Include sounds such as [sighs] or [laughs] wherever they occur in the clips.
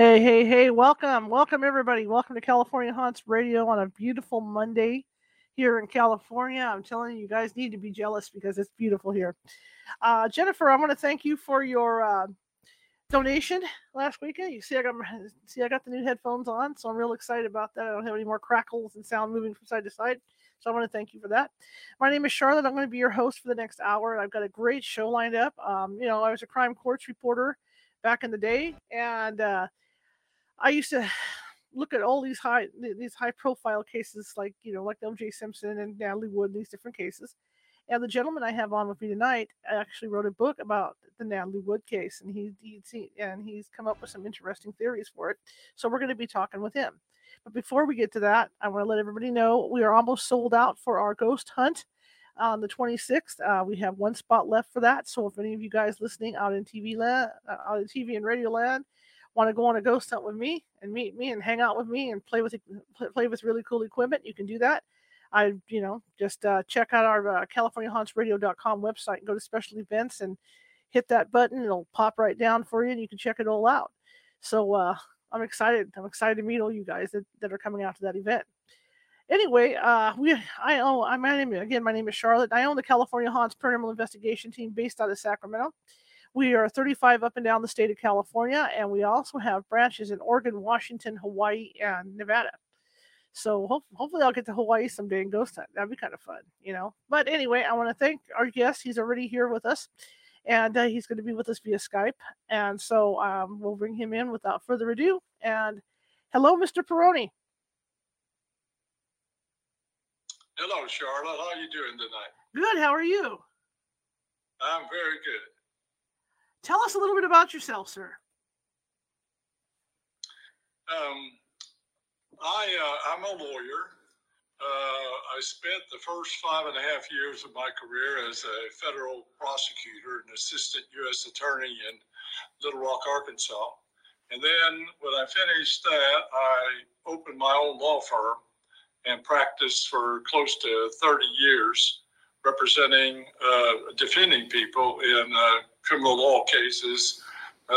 Hey, hey, hey, welcome. Welcome, everybody. Welcome to California Haunts Radio on a beautiful Monday here in California. I'm telling you, you guys need to be jealous because it's beautiful here. Uh, Jennifer, I want to thank you for your uh, donation last weekend. You see, I got my, see, I got the new headphones on, so I'm real excited about that. I don't have any more crackles and sound moving from side to side. So I want to thank you for that. My name is Charlotte. I'm going to be your host for the next hour. I've got a great show lined up. Um, you know, I was a crime courts reporter back in the day, and uh, I used to [sighs] look at all these high these high profile cases like you know like O.J. Simpson and Natalie Wood, these different cases. And the gentleman I have on with me tonight actually wrote a book about the Natalie Wood case, and he, he's and he's come up with some interesting theories for it. So we're going to be talking with him. But before we get to that, I want to let everybody know we are almost sold out for our ghost hunt on the 26th. Uh, we have one spot left for that. So if any of you guys listening out in TV land, uh, out in TV and radio land, want to go on a ghost hunt with me and meet me and hang out with me and play with play with really cool equipment, you can do that. I, you know, just uh, check out our uh, CaliforniaHauntsRadio.com website and go to special events and hit that button. It'll pop right down for you and you can check it all out. So uh, I'm excited. I'm excited to meet all you guys that, that are coming out to that event. Anyway, uh, we I own I my name again. My name is Charlotte. I own the California Haunts Paranormal Investigation Team based out of Sacramento. We are 35 up and down the state of California, and we also have branches in Oregon, Washington, Hawaii, and Nevada. So ho- hopefully I'll get to Hawaii someday and ghost hunt. That'd be kind of fun, you know. But anyway, I want to thank our guest. He's already here with us, and uh, he's going to be with us via Skype. And so um, we'll bring him in without further ado. And hello, Mr. Perroni. Hello, Charlotte. How are you doing tonight? Good. How are you? I'm very good. Tell us a little bit about yourself, sir. Um, I uh, I'm a lawyer. Uh, I spent the first five and a half years of my career as a federal prosecutor and assistant U.S. attorney in Little Rock, Arkansas. And then when I finished that, I opened my own law firm and practiced for close to 30 years, representing, uh, defending people in uh, criminal law cases, uh,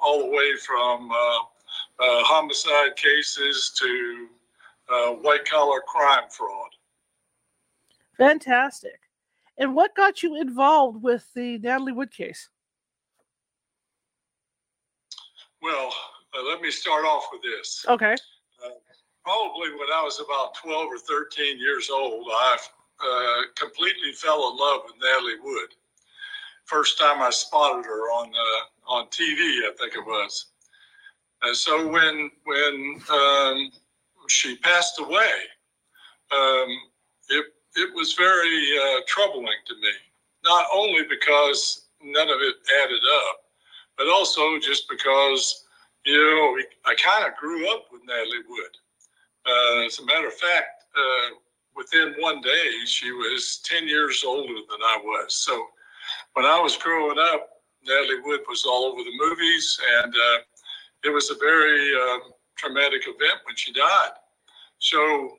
all the way from uh, uh, homicide cases to uh, white collar crime fraud. Fantastic. And what got you involved with the Natalie Wood case? Well, uh, let me start off with this. Okay. Uh, probably when I was about 12 or 13 years old, I uh, completely fell in love with Natalie Wood. First time I spotted her on uh, on TV, I think it was. And so when when um, she passed away, um, it it was very uh, troubling to me. Not only because none of it added up, but also just because you know I kind of grew up with Natalie Wood. Uh, as a matter of fact, uh, within one day she was ten years older than I was. So when I was growing up, Natalie Wood was all over the movies, and uh, it was a very uh, traumatic event when she died. So,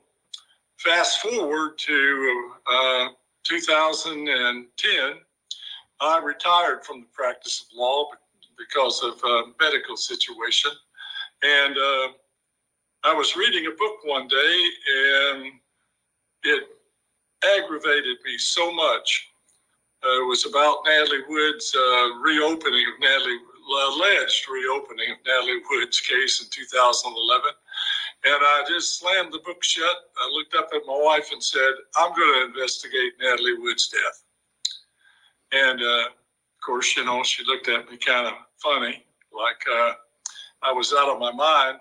fast forward to uh, 2010, I retired from the practice of law because of a medical situation. And uh, I was reading a book one day, and it aggravated me so much. Uh, it was about Natalie Wood's uh, reopening of Natalie alleged reopening of Natalie Wood's case in 2011. And I just slammed the book shut. I looked up at my wife and said, I'm going to investigate Natalie Wood's death. And uh, of course, you know, she looked at me kind of funny, like uh, I was out of my mind.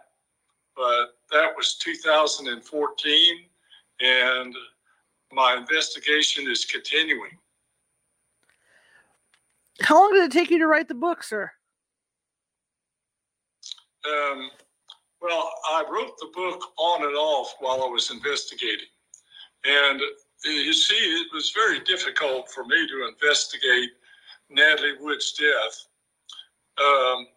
But that was 2014, and my investigation is continuing. How long did it take you to write the book, sir? Um, Well, I wrote the book on and off while I was investigating. And you see, it was very difficult for me to investigate Natalie Wood's death um,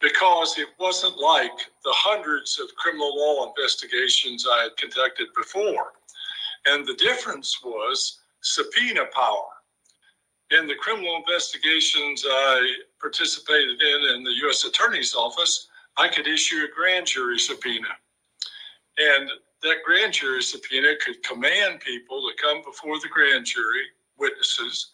because it wasn't like the hundreds of criminal law investigations I had conducted before. And the difference was subpoena power. In the criminal investigations I participated in in the U.S. Attorney's Office, I could issue a grand jury subpoena. And that grand jury subpoena could command people to come before the grand jury, witnesses.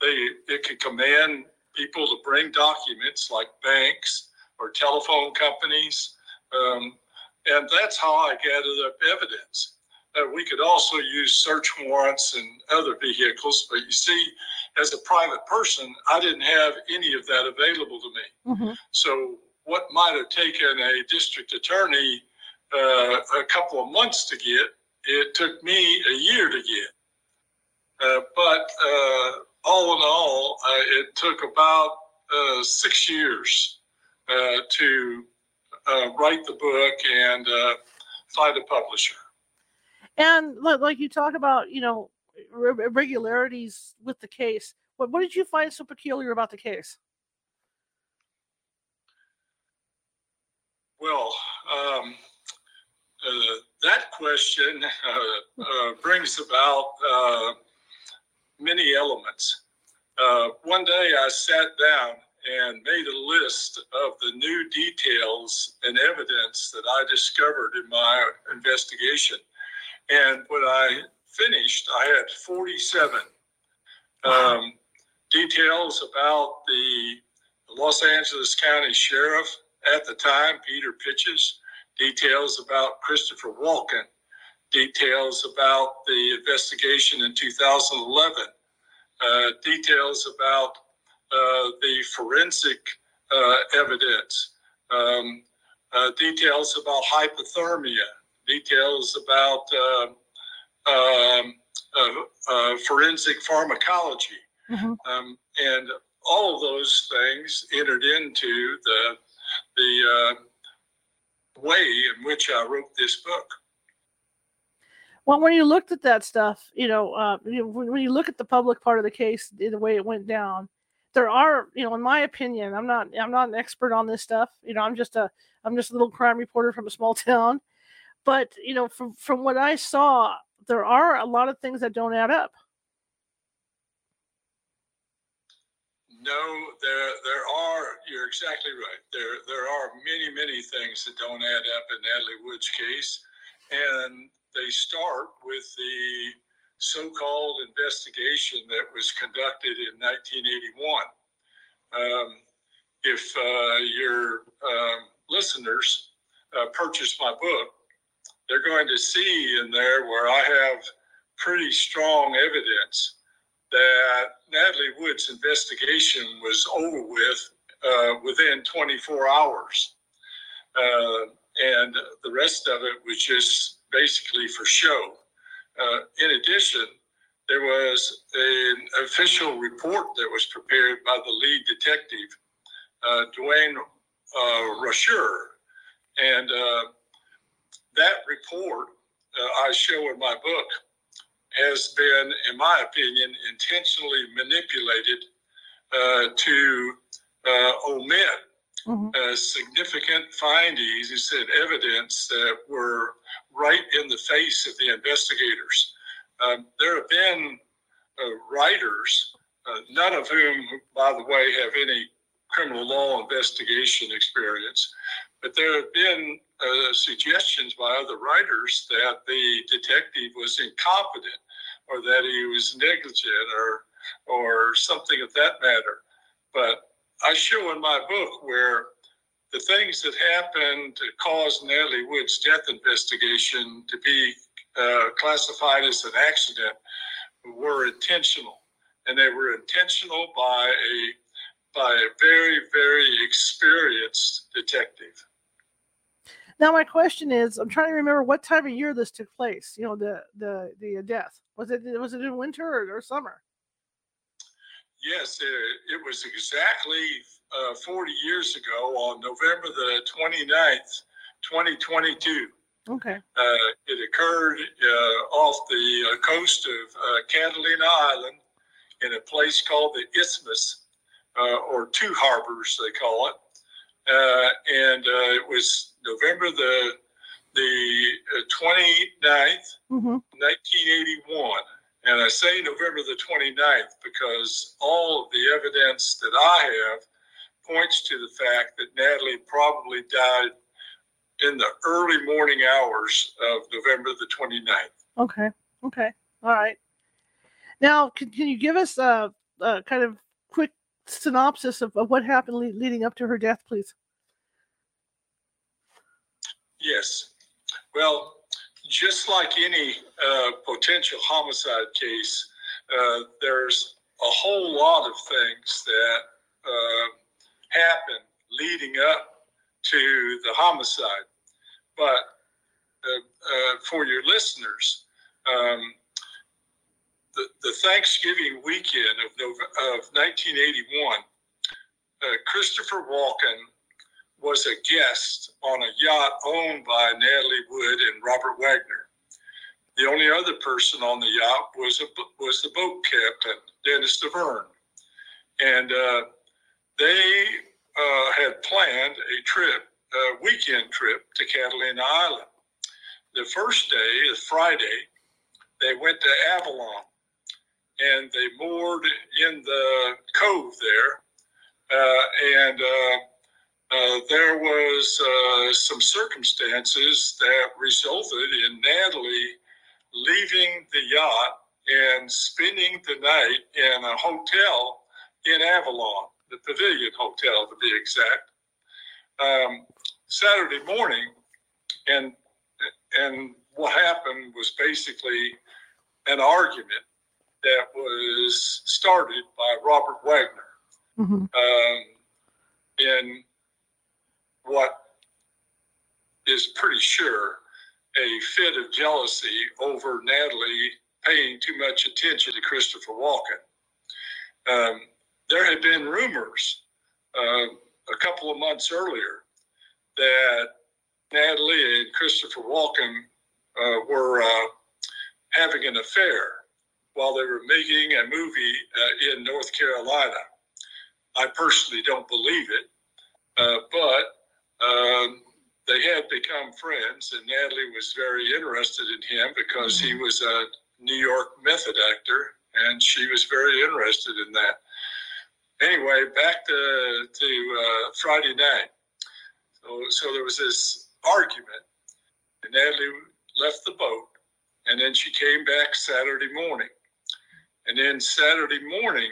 They it could command people to bring documents like banks or telephone companies. Um, and that's how I gathered up evidence. Uh, we could also use search warrants and other vehicles, but you see, as a private person, I didn't have any of that available to me. Mm-hmm. So what might have taken a district attorney uh, a couple of months to get, it took me a year to get. Uh, but uh, all in all, uh, it took about uh, six years uh, to write the book and find a publisher. And like you talk about, you know, irregularities with the case. What, what did you find so peculiar about the case? Well, um, uh, that question uh, [laughs] uh, brings about uh, many elements. Uh, one day I sat down and made a list of the new details and evidence that I discovered in my investigation. And when I finished, I had 47 um, details about the Los Angeles County Sheriff at the time, Peter Pitchess, details about Christopher Walken, details about the investigation in 2011, uh, details about uh, the forensic uh, evidence, um, uh, details about hypothermia, details about uh, um, uh, forensic pharmacology. Mm-hmm. Um, and all of those things entered into the the uh, way in which I wrote this book. Well, when you looked at that stuff, you know, uh, you know, when you look at the public part of the case, the way it went down, there are, you know, in my opinion, I'm not, I'm not an expert on this stuff. You know, I'm just a, I'm just a little crime reporter from a small [laughs] town. But you know, from from what I saw, there are a lot of things that don't add up. No, there there are. You're exactly right. There there are many many things that don't add up in Natalie Wood's case, and they start with the so-called investigation that was conducted in 1981. Um, if uh, your um, listeners uh, purchase my book, they're going to see in there where I have pretty strong evidence that Natalie Wood's investigation was over with uh, within 24 hours. Uh, and the rest of it was just basically for show. Uh, in addition, there was an official report that was prepared by the lead detective, uh, Duane uh, Rasure. And uh, that report uh, I show in my book has been, in my opinion, intentionally manipulated uh, to uh, omit mm-hmm. uh, significant findings and evidence that were right in the face of the investigators. Um, there have been uh, writers, uh, none of whom, by the way, have any criminal law investigation experience, but there have been uh, suggestions by other writers that the detective was incompetent or that he was negligent or or something of that matter. But I show in my book where the things that happened to cause Natalie Wood's death investigation to be uh, classified as an accident were intentional, and they were intentional by a by a very very experienced detective. Now my question is, I'm trying to remember what time of year this took place. You know, the the the death was it was it in winter or, or summer? Yes, it, it was exactly uh, 40 years ago on November the 29th, 2022. Okay. Uh, it occurred uh, off the uh, coast of uh, Catalina Island in a place called the Isthmus, uh, or Two Harbors, they call it. Uh, and uh, it was November the the uh, 29th, hmm 1981. And I say November the 29th because all of the evidence that I have points to the fact that Natalie probably died in the early morning hours of November the 29th. Okay. Okay. All right. Now, can, can you give us a, a kind of synopsis of, of what happened le- leading up to her death, please? Yes. Well, just like any uh, potential homicide case, uh, there's a whole lot of things that uh, happen leading up to the homicide. But uh, uh, for your listeners, um, the, the Thanksgiving weekend of, of 1981, uh, Christopher Walken was a guest on a yacht owned by Natalie Wood and Robert Wagner. The only other person on the yacht was a, was the boat captain, Dennis Davern, and uh, they uh, had planned a trip, a weekend trip to Catalina Island. The first day, Friday, they went to Avalon, and they moored in the cove there, uh, and uh, uh, there was uh, some circumstances that resulted in Natalie leaving the yacht and spending the night in a hotel in Avalon, the Pavilion Hotel to be exact. Um, Saturday morning, and and what happened was basically an argument that was started by Robert Wagner. Hmm um, in what is pretty sure a fit of jealousy over Natalie paying too much attention to Christopher Walken. Um, there had been rumors uh, a couple of months earlier that Natalie and Christopher Walken uh, were uh, having an affair while they were making a movie uh, in North Carolina. I personally don't believe it, uh, but um, they had become friends, and Natalie was very interested in him because he was a New York method actor, and she was very interested in that. Anyway, back to to uh, Friday night. So, so there was this argument, and Natalie left the boat, and then she came back Saturday morning, and then Saturday morning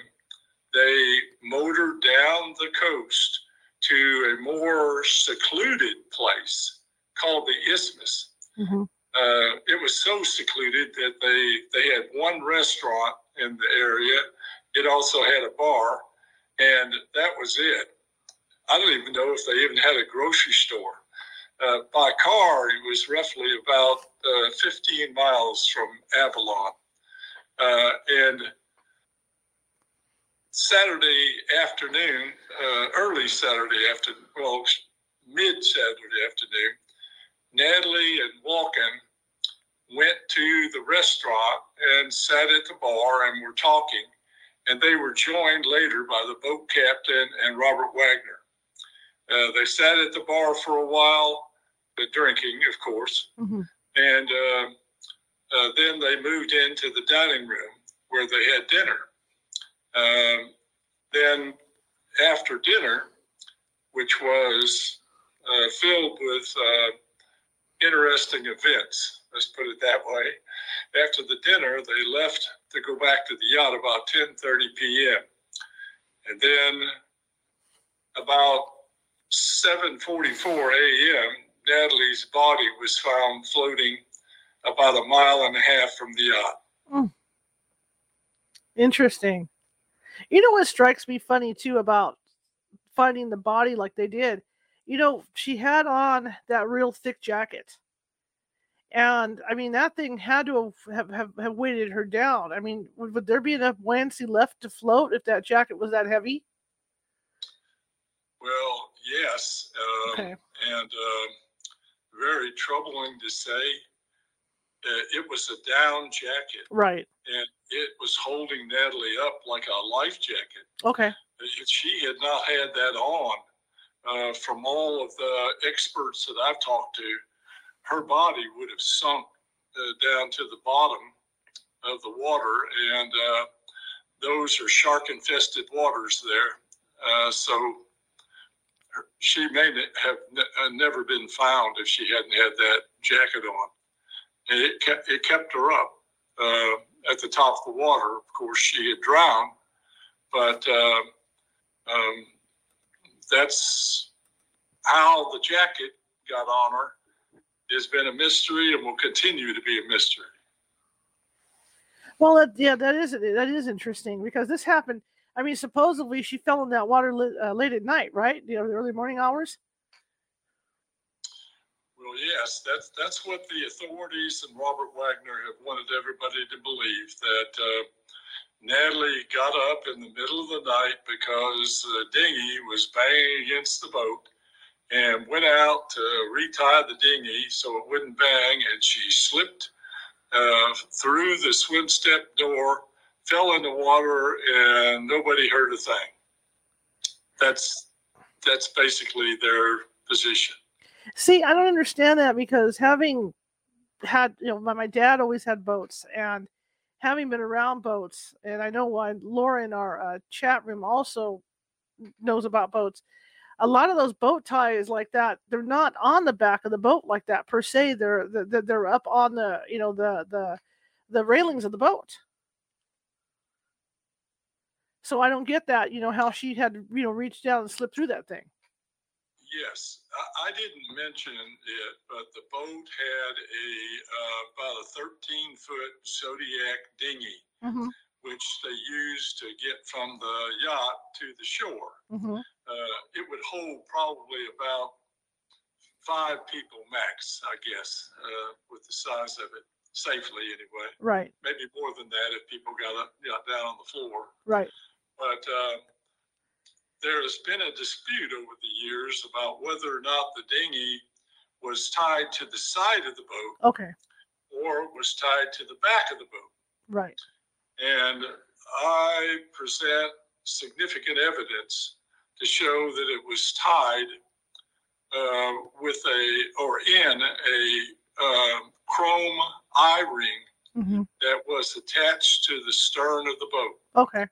they motored down the coast to a more secluded place called the Isthmus. hmm Uh, it was so secluded that they they had one restaurant in the area. It also had a bar, and that was it. I don't even know if they even had a grocery store. Uh, by car, it was roughly about uh, 15 miles from Avalon, uh, and Saturday afternoon, uh, early Saturday afternoon, well, mid Saturday afternoon, Natalie and Walken went to the restaurant and sat at the bar and were talking. And they were joined later by the boat captain and Robert Wagner. Uh, they sat at the bar for a while, drinking, of course, hmm and uh, uh, then they moved into the dining room where they had dinner. Um, then, after dinner, which was uh, filled with uh, interesting events, let's put it that way. After the dinner, they left to go back to the yacht about 10:30 p.m. And then, about 7:44 a.m., Natalie's body was found floating about a mile and a half from the yacht. Interesting. You know what strikes me funny too about finding the body like they did? You know, she had on that real thick jacket. And I mean, that thing had to have, have, have weighted her down. I mean, would, would there be enough buoyancy left to float if that jacket was that heavy? Well, yes, um, Okay. and um, very troubling to say. Uh, it was a down jacket, Right. and it was holding Natalie up like a life jacket. Okay. If she had not had that on, uh, from all of the experts that I've talked to, her body would have sunk uh, down to the bottom of the water, and uh, those are shark infested waters there. Uh, so her- she may have ne- uh, never been found if she hadn't had that jacket on. And it kept, it kept her up uh, at the top of the water. Of course, she had drowned, but uh, um, that's how the jacket got on her has been a mystery and will continue to be a mystery. Well, yeah, that is that is interesting because this happened. I mean, supposedly she fell in that water uh, late at night, right? You know, the early morning hours. Well, yes, that's that's what the authorities and Robert Wagner have wanted everybody to believe that uh, Natalie got up in the middle of the night because the dinghy was banging against the boat and went out to retie the dinghy so it wouldn't bang, and she slipped uh, through the swim step door, fell in the water, and nobody heard a thing. That's that's basically their position. See, I don't understand that because having had, you know, my, my dad always had boats and having been around boats, and I know why Laura in our uh, chat room also knows about boats. A lot of those boat ties like that, they're not on the back of the boat like that per se. They're they're, they're up on the you know the the the railings of the boat. So I don't get that. You know how she had you know reached down and slipped through that thing. Yes, I, I didn't mention it, but the boat had a uh, about a 13 foot Zodiac dinghy, Mm-hmm. which they used to get from the yacht to the shore. Mm-hmm. Uh, it would hold probably about five people max, I guess, uh, with the size of it, safely anyway. Right. Maybe more than that if people got up, got down on the floor. Right. But uh, there has been a dispute over the years about whether or not the dinghy was tied to the side of the boat Okay. or was tied to the back of the boat. Right. And I present significant evidence to show that it was tied uh, with a or in a um, chrome eye ring Mm-hmm. that was attached to the stern of the boat. Okay.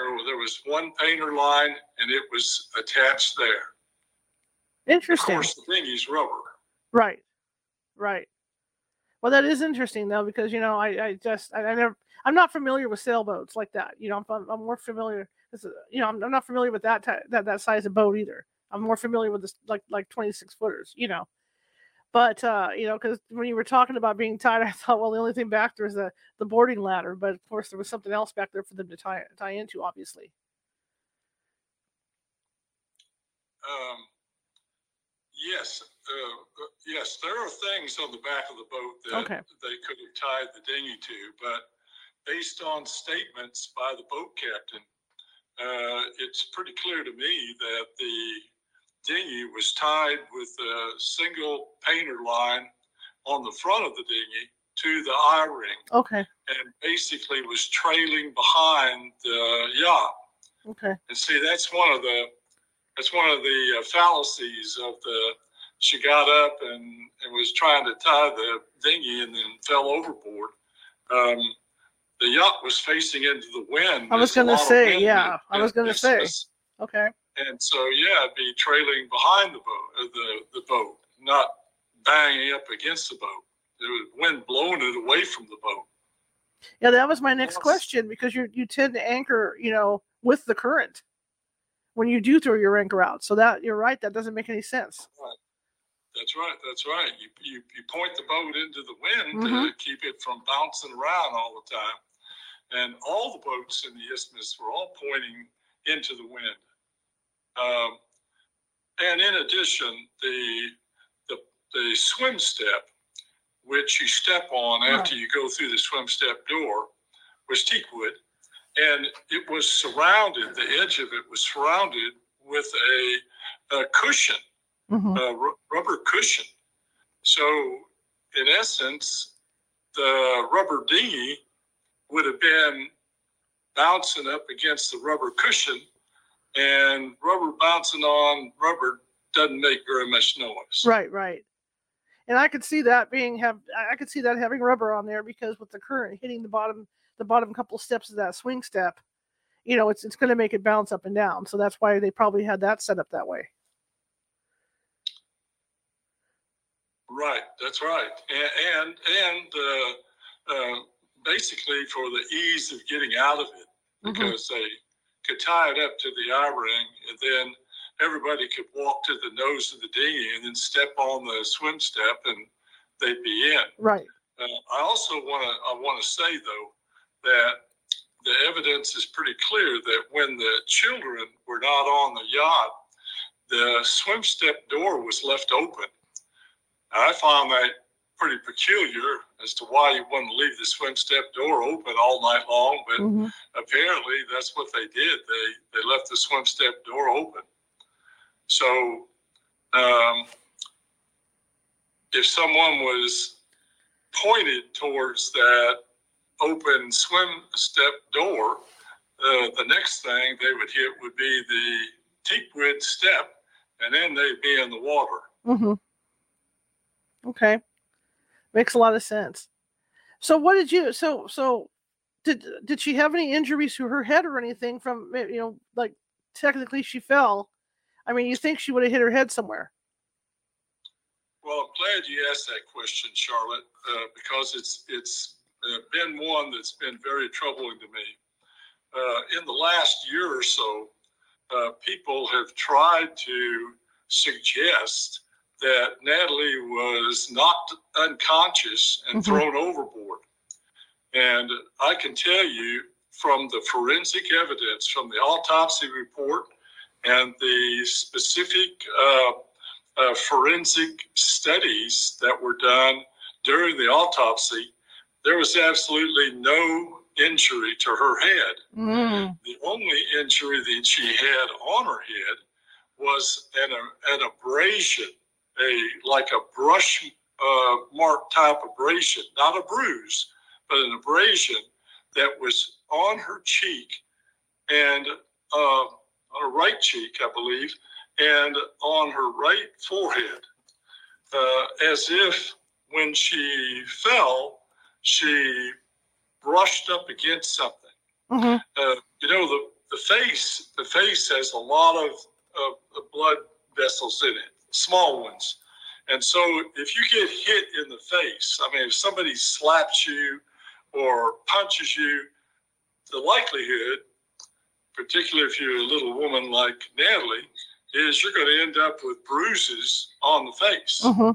So there was one painter line and it was attached there. Interesting. Of course, the dinghy's rubber. Right. Right. Well, that is interesting though, because you know, I, I just I, I never I'm not familiar with sailboats like that. You know, I'm, I'm more familiar. You know, I'm, I'm not familiar with that that that size of boat either. I'm more familiar with this like like 26 footers. You know, but uh, you know, because when you were talking about being tied, [laughs] I thought, well, the only thing back there is the the boarding ladder. But of course, there was something else back there for them to tie tie into, obviously. Um, yes, uh, uh, yes, there are things on the back of the boat that Okay. they could have tied the dinghy to, but based on statements by the boat captain, uh, it's pretty clear to me that the dinghy was tied with a single painter line on the front of the dinghy to the eye ring Okay. and basically was trailing behind the yacht. Okay. And see, that's one of the that's one of the uh, fallacies of the. She got up and, and was trying to tie the dinghy and then fell overboard. Um, the yacht was facing into the wind. I was gonna say, yeah, I was gonna say. Okay. And so, yeah, it'd be trailing behind the boat, uh, the the boat, not banging up against the boat. There was wind blowing it away from the boat. Yeah, that was my next Yes. question because you you tend to anchor, you know, with the current when you do throw your anchor out. So that you're right, that doesn't make any sense. That's right. That's right. You, you, you point the boat into the wind to Mhm. keep it from bouncing around all the time. And all the boats in the isthmus were all pointing into the wind. Um, and in addition, the, the, the swim step, which you step on after you go through the swim step door, was teak wood. And it was surrounded, the edge of it was surrounded with a, a cushion Mhm. uh, ru- rubber cushion So, in essence, the rubber dinghy would have been bouncing up against the rubber cushion, and rubber bouncing on rubber doesn't make very much noise. Right, right. And I could see that being have I could see that having rubber on there because with the current hitting the bottom the bottom couple steps of that swing step, you know, it's it's going to make it bounce up and down. So that's why they probably had that set up that way. Right, that's right, and and, and uh, uh, basically for the ease of getting out of it, Mhm. because they could tie it up to the eye ring, and then everybody could walk to the nose of the dinghy and then step on the swim step, and they'd be in. Right. Uh, I also want to I want to say though that the evidence is pretty clear that when the children were not on the yacht, the swim step door was left open. I found that pretty peculiar as to why you wouldn't leave the swim step door open all night long, but Mhm. apparently that's what they did. They they left the swim step door open. So um, if someone was pointed towards that open swim step door, uh, the next thing they would hit would be the teakwood step, and then they'd be in the water. Mhm. Okay. Makes a lot of sense. So what did you so so did did she have any injuries to her head or anything from you know like technically she fell? I mean, you think she would have hit her head somewhere? Well, I'm glad you asked that question, Charlotte, uh, because it's it's uh, been one that's been very troubling to me. Uh, in the last year or so, uh, people have tried to suggest that Natalie was knocked unconscious and Mhm. thrown overboard. And I can tell you from the forensic evidence, from the autopsy report, and the specific uh, uh, forensic studies that were done during the autopsy, there was absolutely no injury to her head. Mm. The only injury that she had on her head was an, an abrasion, a like a brush uh, mark type abrasion, not a bruise, but an abrasion that was on her cheek and uh, on her right cheek, I believe, and on her right forehead, uh, as if when she fell, she brushed up against something. hmm Uh, you know, the, the face, the face has a lot of, of, of blood vessels in it, small ones. And so if you get hit in the face, I mean, if somebody slaps you or punches you, the likelihood, particularly if you're a little woman like Natalie, is you're going to end up with bruises on the face. hmm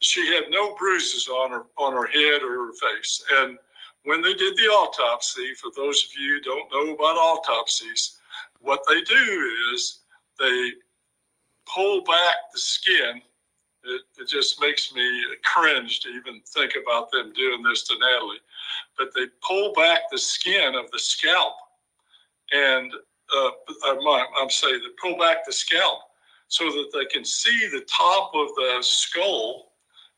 She had no bruises on her on her head or her face. And when they did the autopsy, for those of you who don't know about autopsies, what they do is they pull back the skin. It, it just makes me cringe to even think about them doing this to Natalie. But they pull back the skin of the scalp, and uh, I'm, I'm saying they pull back the scalp so that they can see the top of the skull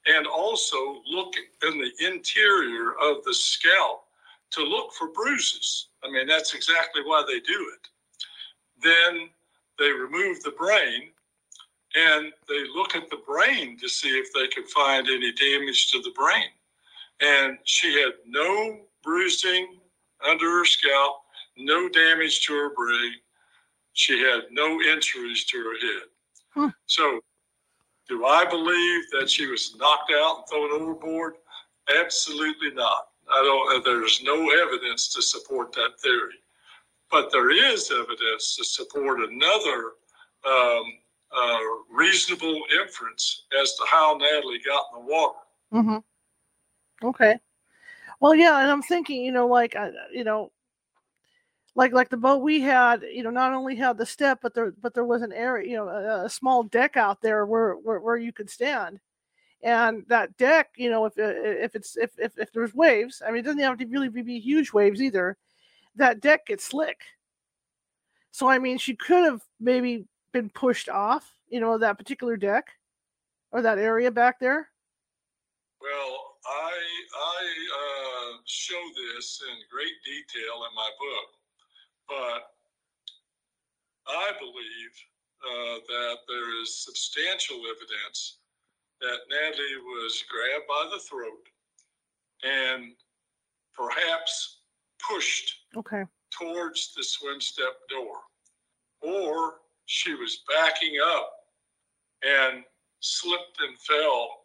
and also look in the interior of the scalp to look for bruises. I mean, that's exactly why they do it. Then they remove the brain and they look at the brain to see if they can find any damage to the brain. And she had no bruising under her scalp, no damage to her brain. She had no injuries to her head. Hmm. So do I believe that she was knocked out and thrown overboard? Absolutely not. I don't. There's no evidence to support that theory, but there is evidence to support another um, uh, reasonable inference as to how Natalie got in the water. Mm-hmm. Okay. Well, yeah, and I'm thinking, you know, like, you know, like like the boat we had, you know, not only had the step, but there but there was an area, you know, a, a small deck out there where, where where you could stand, and that deck, you know, if if it's if if, if there's waves, I mean, it doesn't have to really be huge waves either. That deck gets slick. So I mean, she could have maybe been pushed off, you know, that particular deck or that area back there. Well, I I uh, show this in great detail in my book, but I believe uh, that there is substantial evidence that Natalie was grabbed by the throat and perhaps pushed Okay. towards the swim step door, or she was backing up and slipped and fell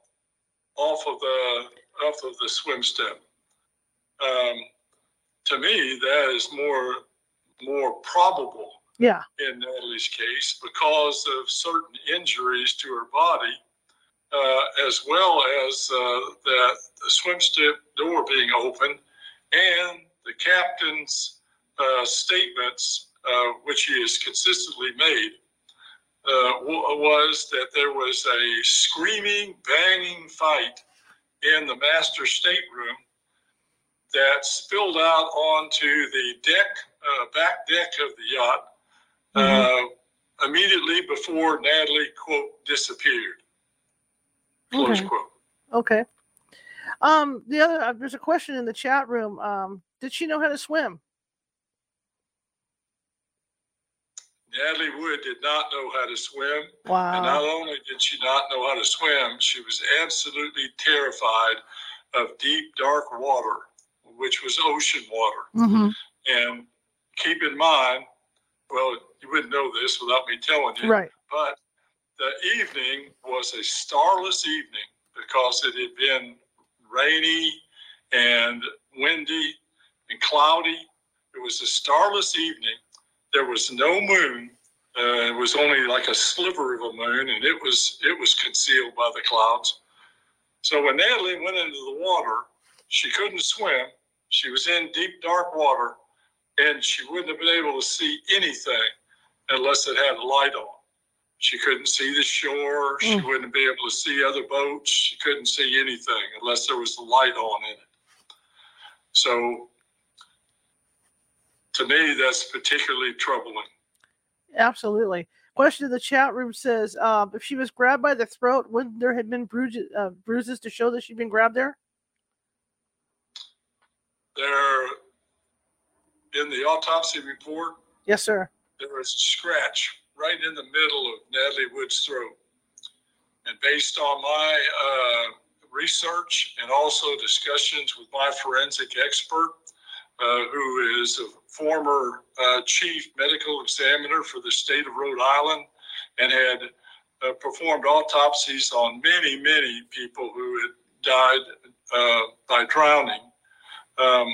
off of the off of the swim step. Um, to me, that is more more probable Yeah. in Natalie's case because of certain injuries to her body, uh, as well as uh, that the swim step door being open and the captain's uh, statements, uh, which he has consistently made, uh, w- was that there was a screaming, banging fight in the master stateroom that spilled out onto the deck, uh, back deck of the yacht uh, immediately before Natalie, quote, disappeared, close Okay. quote. Okay. Um, the other uh, there's a question in the chat room. Um, did she know how to swim? Natalie Wood did not know how to swim. And not only did she not know how to swim, she was absolutely terrified of deep, dark water, which was ocean water. hmm And keep in mind, well, you wouldn't know this without me telling you, Right. but the evening was a starless evening because it had been rainy and windy and cloudy. It was a starless evening. There was no moon. Uh, it was only like a sliver of a moon, and it was it was concealed by the clouds. So when Natalie went into the water, she couldn't swim. She was in deep, dark water, and she wouldn't have been able to see anything unless it had a light on. She couldn't see the shore. She Mm. wouldn't be able to see other boats. She couldn't see anything unless there was a light on in it. So, to me, that's particularly troubling. Absolutely. Question in the chat room says, um, if she was grabbed by the throat, wouldn't there have been bruises, uh, bruises to show that she'd been grabbed there? There, in the autopsy report, Yes, sir. there was a scratch right in the middle of Natalie Wood's throat. And based on my uh, research and also discussions with my forensic expert, uh, who is a former uh, chief medical examiner for the state of Rhode Island and had uh, performed autopsies on many, many people who had died uh, by drowning. Um,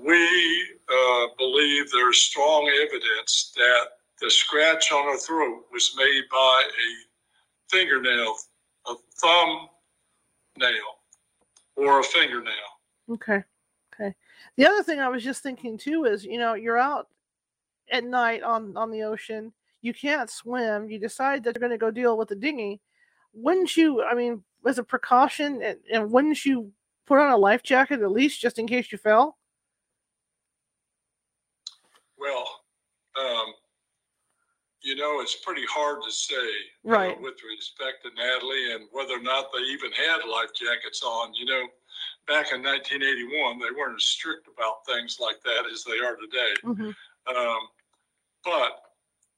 we uh, believe there's strong evidence that the scratch on her throat was made by a fingernail, a thumb nail, or a fingernail. Okay. The other thing I was just thinking too is, you know, you're out at night on on the ocean. You can't swim. You decide that you're going to go deal with the dinghy. Wouldn't you? I mean, as a precaution, and, and wouldn't you put on a life jacket at least just in case you fell? Well, um, you know, it's pretty hard to say Right. with respect to Natalie and whether or not they even had life jackets on. You know, back in 1981, they weren't as strict about things like that as they are today. hmm Um, but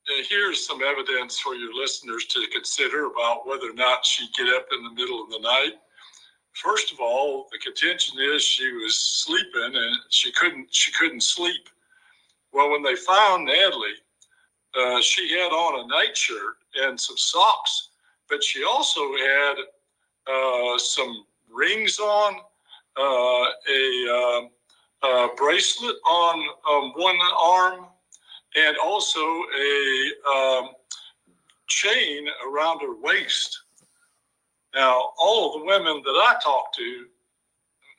uh, here's some evidence for your listeners to consider about whether or not she'd get up in the middle of the night. First of all, the contention is she was sleeping and she couldn't she couldn't sleep. Well, when they found Natalie, uh, she had on a nightshirt and some socks, but she also had uh, some rings on, a, um, a bracelet on um, one arm, and also a um, chain around her waist. Now, all of the women that I talked to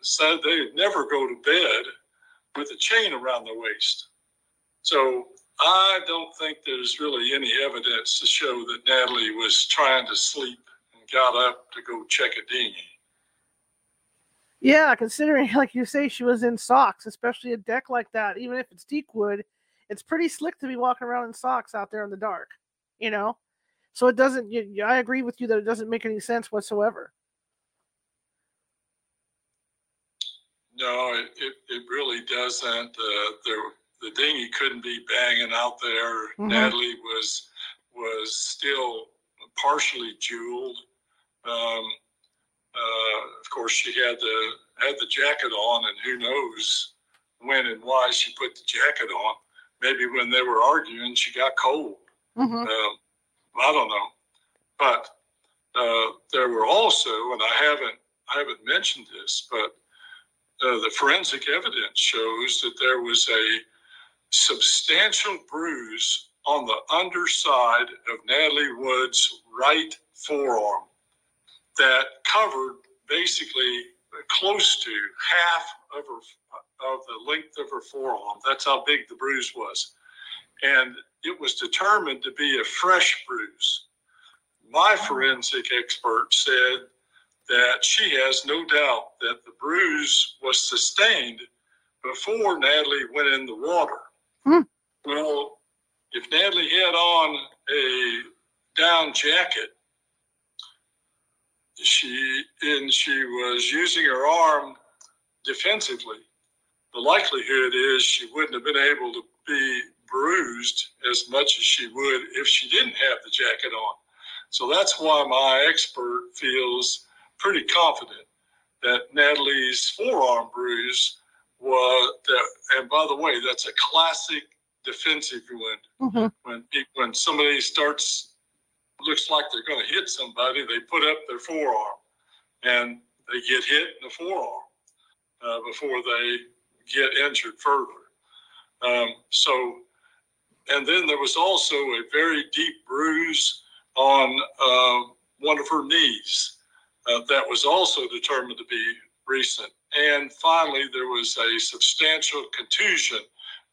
said they'd never go to bed with a chain around their waist. So I don't think there's really any evidence to show that Natalie was trying to sleep and got up to go check a dinghy. Yeah, considering [laughs] like you say, she was in socks, especially a deck like that. Even if it's teak wood, it's pretty slick to be walking around in socks out there in the dark. You know, so it doesn't. You, I agree with you that it doesn't make any sense whatsoever. No, it, it, it really doesn't. Uh, there, the dinghy couldn't be banging out there. Mhm. Natalie was was still partially jeweled. Um, uh, of course, she had the had the jacket on, and who knows when and why she put the jacket on. Maybe when they were arguing, she got cold. hmm Um, I don't know, but uh, there were also, and I haven't I haven't mentioned this, but uh, the forensic evidence shows that there was a substantial bruise on the underside of Natalie Wood's right forearm that covered basically close to half of her of the length of her forearm. That's how big the bruise was, and it was determined to be a fresh bruise. My forensic expert said that she has no doubt that the bruise was sustained before Natalie went in the water. Hmm. Well, if Natalie had on a down jacket, she and she was using her arm defensively, the likelihood is she wouldn't have been able to be bruised as much as she would if she didn't have the jacket on. So that's why my expert feels pretty confident that Natalie's forearm bruise was that. And by the way, that's a classic defensive wound. hmm When when somebody starts looks like they're going to hit somebody, they put up their forearm, and they get hit in the forearm uh, before they get injured further. Um, so, and then there was also a very deep bruise on uh, one of her knees uh, that was also determined to be recent. And finally, there was a substantial contusion.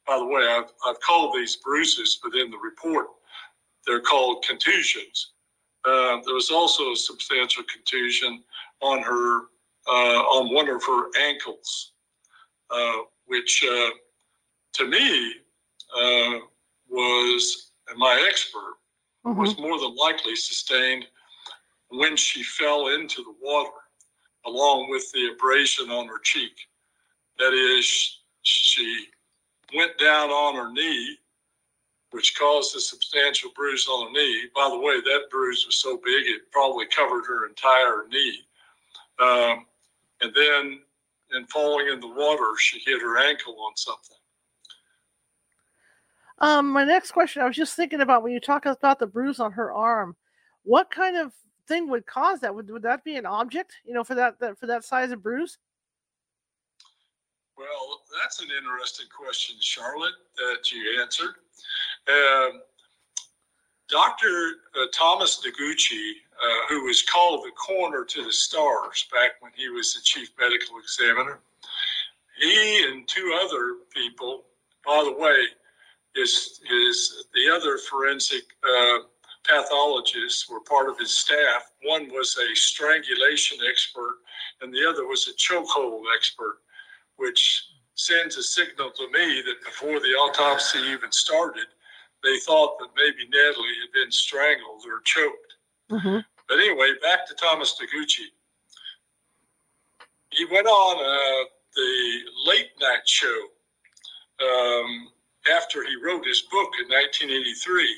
By the way, I've, I've called these bruises, but in the report, they're called contusions. Uh, there was also a substantial contusion on her, uh, on one of her ankles, uh, which uh, to me uh, was, and my expert, hmm was more than likely sustained when she fell into the water, along with the abrasion on her cheek. That is, she went down on her knee, which caused a substantial bruise on her knee. By the way, that bruise was so big it probably covered her entire knee. Um, and then, in falling in the water, she hit her ankle on something. Um, my next question, I was just thinking about when you talk about the bruise on her arm, what kind of thing would cause that? Would would that be an object, you know, for that, that for that size of bruise? Well, that's an interesting question, Charlotte, that you answered. Um, Dr. Uh, Thomas Noguchi, uh, who was called the coroner to the stars back when he was the chief medical examiner, he and two other people, by the way, is is the other forensic uh, pathologists were part of his staff. One was a strangulation expert, and the other was a chokehold expert which sends a signal to me that before the autopsy even started, they thought that maybe Natalie had been strangled or choked. hmm But anyway, back to Thomas Taguchi. He went on uh, the late night show um, after he wrote his book in 1983,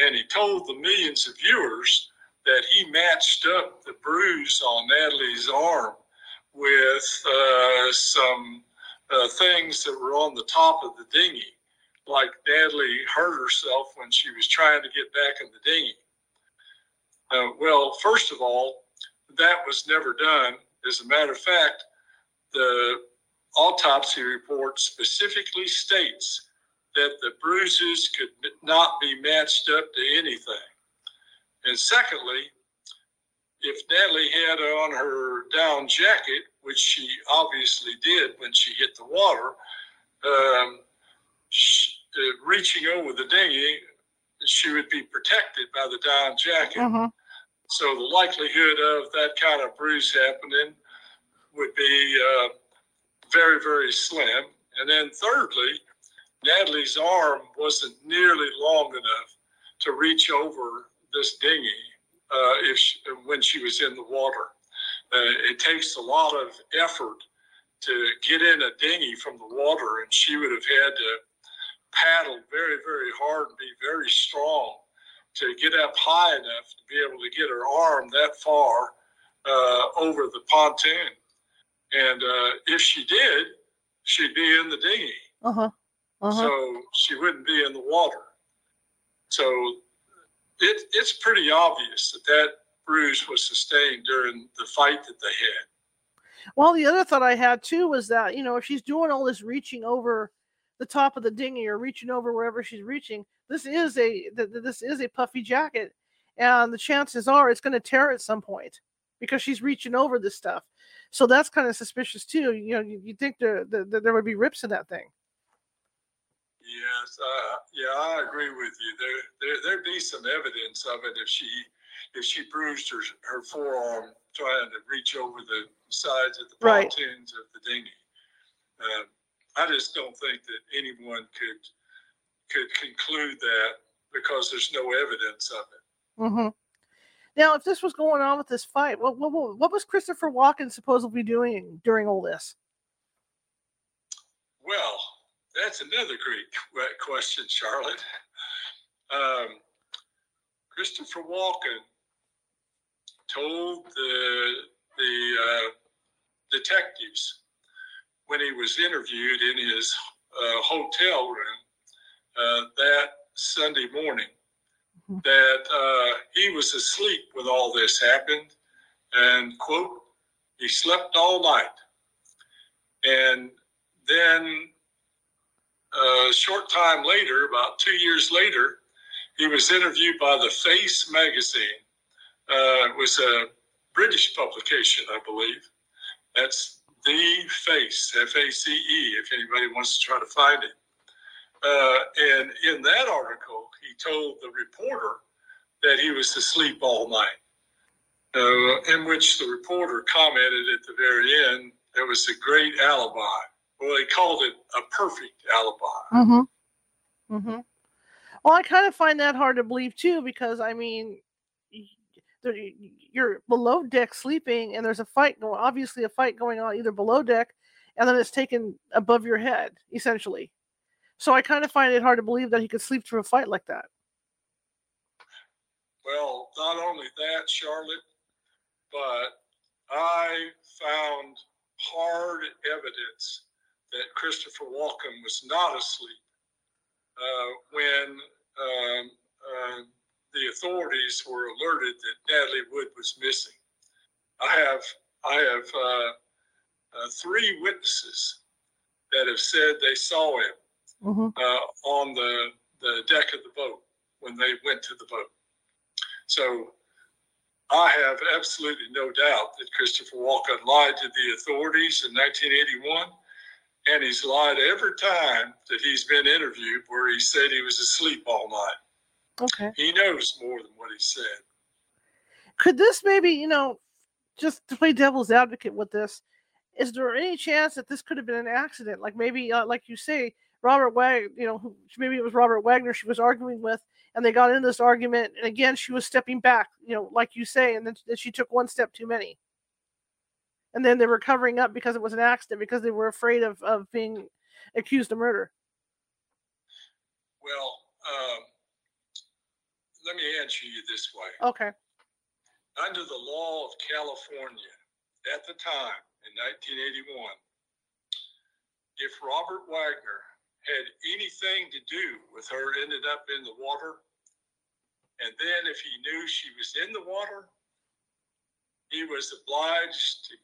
and he told the millions of viewers that he matched up the bruise on Natalie's arm with uh, some uh, things that were on the top of the dinghy, like Natalie hurt herself when she was trying to get back in the dinghy. Uh, well, first of all, that was never done. As a matter of fact, the autopsy report specifically states that the bruises could not be matched up to anything. And secondly, if Natalie had on her down jacket, which she obviously did when she hit the water, um, she, uh, reaching over the dinghy, she would be protected by the down jacket. hmm So the likelihood of that kind of bruise happening would be uh, very, very slim. And then thirdly, Natalie's arm wasn't nearly long enough to reach over this dinghy uh, if she, when she was in the water. Uh, it takes a lot of effort to get in a dinghy from the water, and she would have had to paddle very, very hard and be very strong to get up high enough to be able to get her arm that far uh, over the pontoon. And uh, if she did, she'd be in the dinghy. Uh-huh. Uh-huh. So she wouldn't be in the water. So it, it's pretty obvious that that bruise was sustained during the fight that they had. Well, the other thought I had too was that, you know, if she's doing all this reaching over the top of the dinghy or reaching over wherever she's reaching, this is a this is a puffy jacket, and the chances are it's going to tear at some point because she's reaching over this stuff. So that's kind of suspicious too. You know, you, you think there, there there would be rips in that thing. Yes, uh, yeah, I agree with you. There, there, there'd be some evidence of it if she, if she bruised her, her forearm trying to reach over the sides of the Right. pontoons of the dinghy. Uh, I just don't think that anyone could, could conclude that because there's no evidence of it. hmm Now, if this was going on with this fight, what what, what what was Christopher Walken supposedly doing during all this? Well, that's another great [laughs] question, Charlotte. Um, Christopher Walken told the the uh, detectives when he was interviewed in his uh, hotel room uh, that Sunday morning Mhm. that uh, he was asleep when all this happened, and quote, he slept all night, and then uh, a short time later, about two years later, he was interviewed by the Face magazine. Uh, it was a British publication, I believe. That's the Face, F A C E, if anybody wants to try to find it. Uh, and in that article, he told the reporter that he was asleep all night. Uh, in which the reporter commented at the very end, it was a great alibi. Well, they called it a perfect alibi. Mm-hmm. Mm-hmm. Well, I kind of find that hard to believe too, because I mean, you're below deck sleeping, and there's a fight going. Obviously, a fight going on either below deck, and then it's taken above your head, essentially. So I kind of find it hard to believe that he could sleep through a fight like that. Well, not only that, Charlotte, but I found hard evidence that Christopher Walken was not asleep uh, when um, uh, the authorities were alerted that Natalie Wood was missing. I have I have uh, uh, three witnesses that have said they saw him Mm-hmm. uh, on the, the deck of the boat when they went to the boat. So I have absolutely no doubt that Christopher Walken lied to the authorities in 1981, and he's lied every time that he's been interviewed where he said he was asleep all night. Okay. He knows more than what he said. Could this maybe, you know, just to play devil's advocate with this, is there any chance that this could have been an accident? Like maybe, uh, like you say, Robert Wag, you know, who, maybe it was Robert Wagner she was arguing with, and they got into this argument, and again she was stepping back, you know, like you say, and then, then she took one step too many, and then they were covering up because it was an accident because they were afraid of of being accused of murder. Well, um, let me answer you this way. Okay. Under the law of California at the time in 1981, if Robert Wagner had anything to do with her ended up in the water, and then if he knew she was in the water, he was obliged to,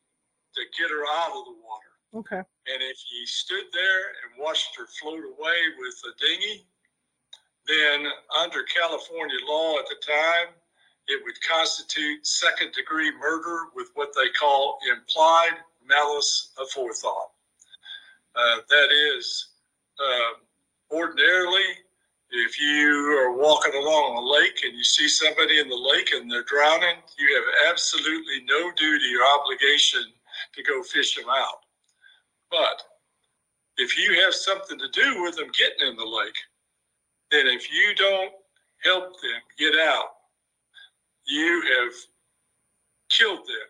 to get her out of the water. Okay. And if he stood there and watched her float away with a dinghy, then under California law at the time, it would constitute second degree murder with what they call implied malice aforethought. Uh, that is, uh, ordinarily, if you are walking along a lake and you see somebody in the lake and they're drowning, you have absolutely no duty or obligation to go fish them out. But if you have something to do with them getting in the lake, then if you don't help them get out, you have killed them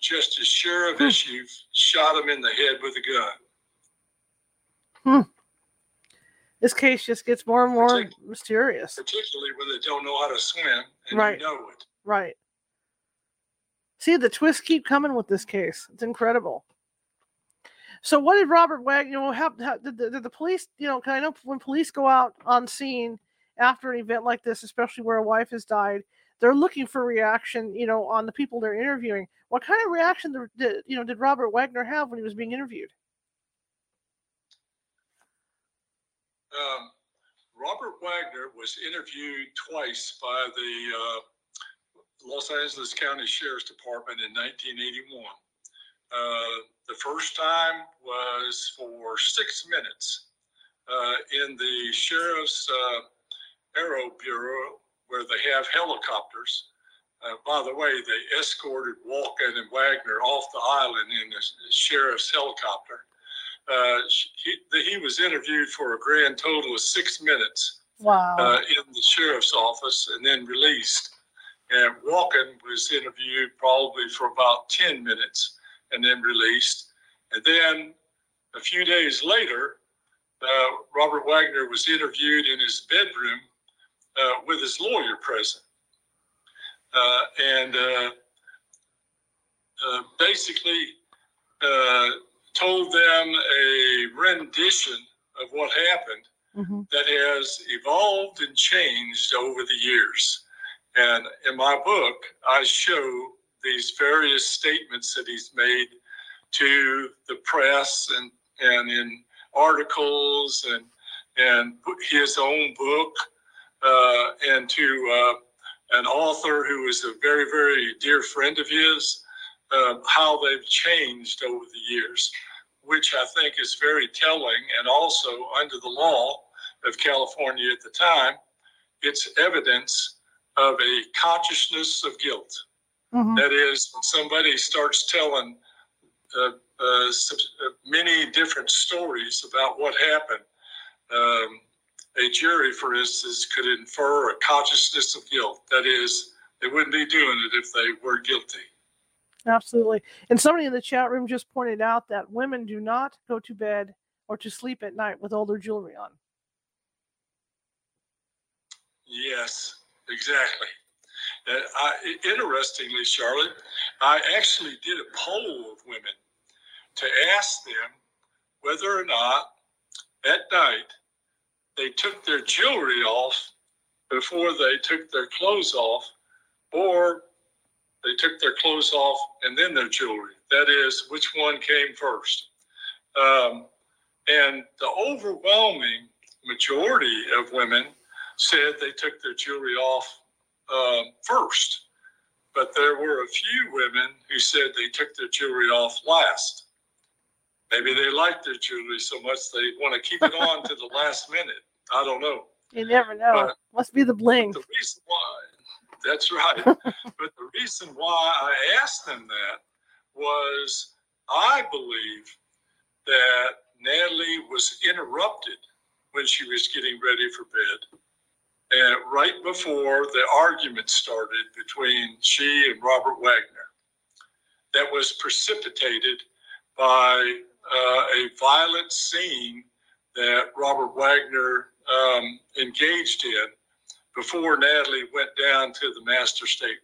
just as sure of as you've shot them in the head with a gun. Hmm. This case just gets more and more Partic- mysterious. Particularly when they don't know how to swim and Right. you know it. Right. See, the twists keep coming with this case. It's incredible. So, what did Robert Wagner? You know, how, did, the, did the police? You know, I know when police go out on scene after an event like this, especially where a wife has died, they're looking for reaction. You know, on the people they're interviewing. What kind of reaction did, did you know did Robert Wagner have when he was being interviewed? Um, Robert Wagner was interviewed twice by the uh, Los Angeles County Sheriff's Department in 1981. Uh, the first time was for six minutes uh, in the Sheriff's uh, Aero Bureau, where they have helicopters. Uh, by the way, they escorted Walken and Wagner off the island in the sheriff's helicopter. Uh, he, he was interviewed for a grand total of six minutes Wow. uh, in the sheriff's office and then released. And Walken was interviewed probably for about 10 minutes and then released. And then a few days later, uh, Robert Wagner was interviewed in his bedroom uh, with his lawyer present. Uh, and uh, uh, basically uh, told them a rendition of what happened Mhm. that has evolved and changed over the years. And in my book, I show these various statements that he's made to the press and, and in articles and, and his own book uh, and to uh, an author who is a very, very dear friend of his, uh, how they've changed over the years, which I think is very telling. And also, under the law of California at the time, it's evidence of a consciousness of guilt. Mhm. That is, when somebody starts telling uh, uh, uh, many different stories about what happened, um, a jury, for instance, could infer a consciousness of guilt. That is, they wouldn't be doing it if they were guilty. Absolutely. And somebody in the chat room just pointed out that women do not go to bed or to sleep at night with all their jewelry on. Yes, exactly. Uh, I, interestingly, Charlotte, I actually did a poll of women to ask them whether or not at night they took their jewelry off before they took their clothes off, or they took their clothes off and then their jewelry. That is, which one came first? Um, and the overwhelming majority of women said they took their jewelry off um, first, but there were a few women who said they took their jewelry off last. Maybe they liked their jewelry so much they want to keep it [laughs] on to the last minute. I don't know. You never know. But- Must be the bling. The reason why, that's right. [laughs] but the reason why I asked them that was I believe that Natalie was interrupted when she was getting ready for bed. And right before the argument started between she and Robert Wagner, that was precipitated by uh, a violent scene that Robert Wagner um, engaged in before Natalie went down to the master stateroom.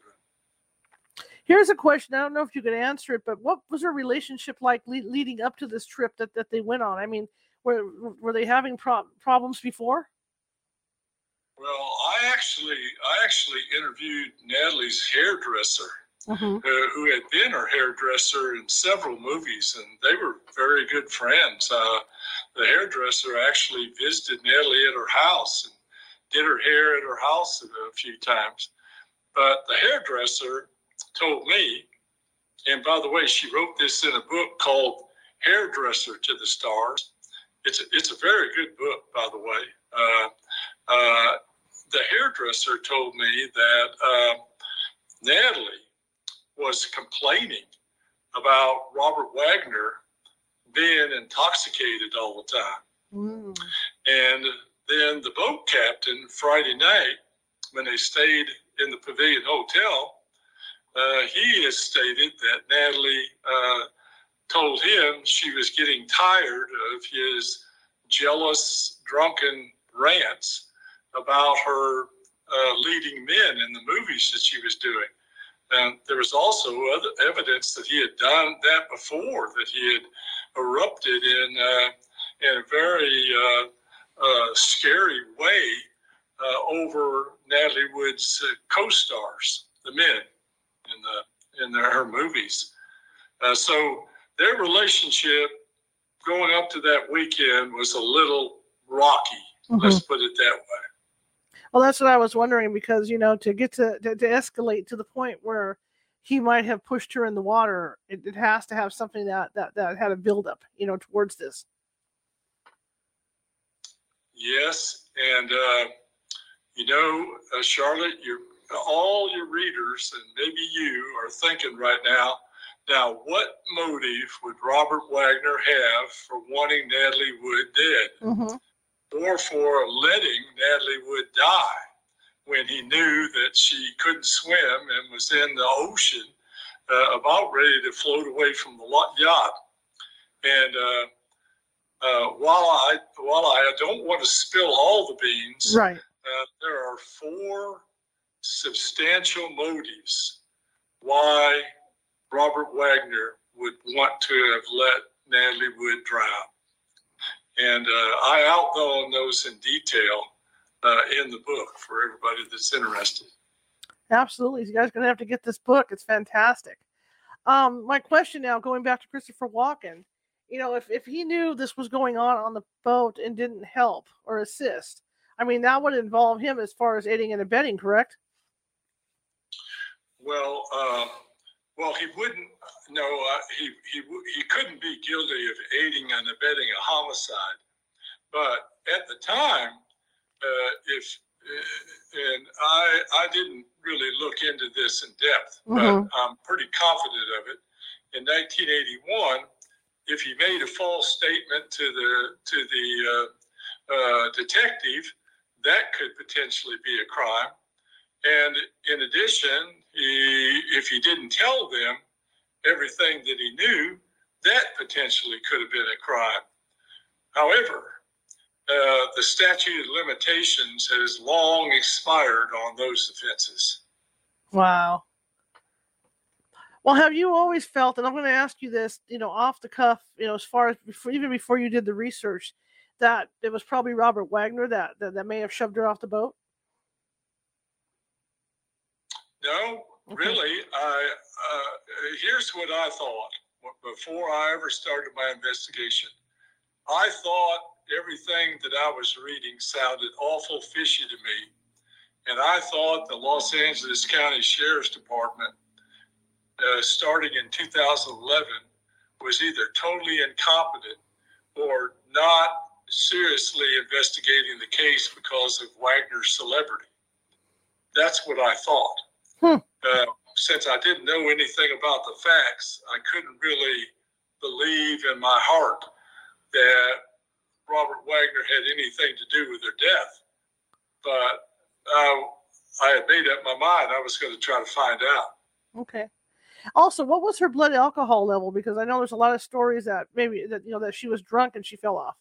Here's a question. I don't know if you could answer it, but what was her relationship like le- leading up to this trip that, that they went on? I mean, were were they having pro- problems before? Well, I actually, I actually interviewed Natalie's hairdresser, Mm-hmm. uh, who had been her hairdresser in several movies, and they were very good friends. Uh, the hairdresser actually visited Natalie at her house and did her hair at her house a few times. But the hairdresser told me, and by the way, she wrote this in a book called Hairdresser to the Stars. It's a, it's a very good book, by the way. Uh, uh, the hairdresser told me that uh, Natalie was complaining about Robert Wagner being intoxicated all the time. Mm. And then the boat captain, Friday night, when they stayed in the Pavilion Hotel, uh, he has stated that Natalie uh, told him she was getting tired of his jealous, drunken rants about her uh, leading men in the movies that she was doing. And there was also other evidence that he had done that before, that he had erupted in, uh, in a very uh, uh, scary way uh, over Natalie Wood's uh, co-stars, the men in the in the, her movies. Uh, so their relationship going up to that weekend was a little rocky. Mm-hmm. Let's put it that way. Well, that's what I was wondering because you know to get to to, to escalate to the point where he might have pushed her in the water, it, it has to have something that that that had a buildup, you know, towards this. Yes, and uh, you know, uh, Charlotte, you all your readers and maybe you are thinking right now. Now, what motive would Robert Wagner have for wanting Natalie Wood dead, mm-hmm. Or for letting Natalie Wood die when he knew that she couldn't swim and was in the ocean, uh, about ready to float away from the yacht? And uh, uh, while I while I don't want to spill all the beans, right? Uh, there are four substantial motives why Robert Wagner would want to have let Natalie Wood drown, and uh, I outline those in detail uh, in the book for everybody that's interested. Absolutely, you guys are gonna have to get this book. It's fantastic. Um, my question now, going back to Christopher Walken you know, if, if he knew this was going on on the boat and didn't help or assist, I mean, that would involve him as far as aiding and abetting, correct? Well, uh, well, he wouldn't. No, uh, he he he couldn't be guilty of aiding and abetting a homicide. But at the time, uh, if uh, and I I didn't really look into this in depth, mm-hmm. but I'm pretty confident of it. In 1981, if he made a false statement to the to the uh, uh, detective, that could potentially be a crime. And in addition, if he didn't tell them everything that he knew, that potentially could have been a crime. However, uh, the statute of limitations has long expired on those offenses. Wow. Well, have you always felt, and I'm going to ask you this, you know, off the cuff, you know, as far as before, even before you did the research, that it was probably Robert Wagner that, that, that may have shoved her off the boat? No, really. I, uh, here's what I thought before I ever started my investigation. I thought everything that I was reading sounded awful fishy to me. And I thought the Los Angeles County Sheriff's Department uh, starting in 2011 was either totally incompetent or not seriously investigating the case because of Wagner's celebrity. That's what I thought. Hmm. Uh, since I didn't know anything about the facts, I couldn't really believe in my heart that Robert Wagner had anything to do with her death. But uh, I had made up my mind I was going to try to find out. Okay. Also, what was her blood alcohol level? Because I know there's a lot of stories that maybe that you know that she was drunk and she fell off.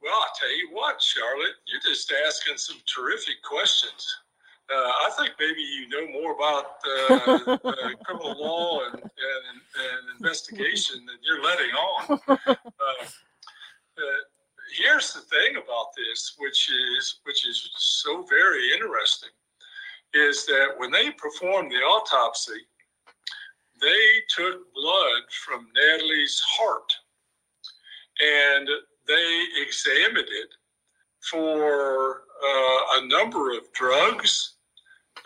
Well, I tell you what, Charlotte, you're just asking some terrific questions. Uh, I think maybe you know more about uh, [laughs] uh, criminal law and, and, and, investigation than you're letting on. [laughs] Uh, uh, here's the thing about this, which is which is so very interesting is that when they performed the autopsy, they took blood from Natalie's heart and they examined it for uh, a number of drugs,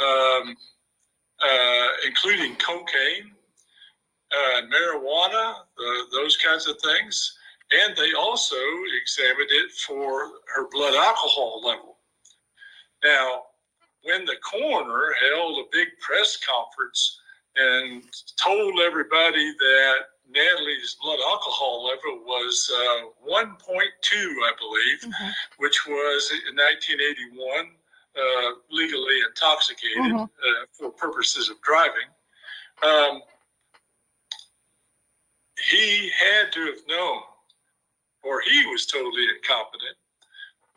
um, uh, including cocaine, uh, marijuana, those kinds of things. And they also examined it for her blood alcohol level. Now, when the coroner held a big press conference and told everybody that Natalie's blood alcohol level was uh, 1.2, I believe, mm-hmm. which was in 1981 uh, legally intoxicated Mhm. uh, for purposes of driving. Um, he had to have known, or he was totally incompetent,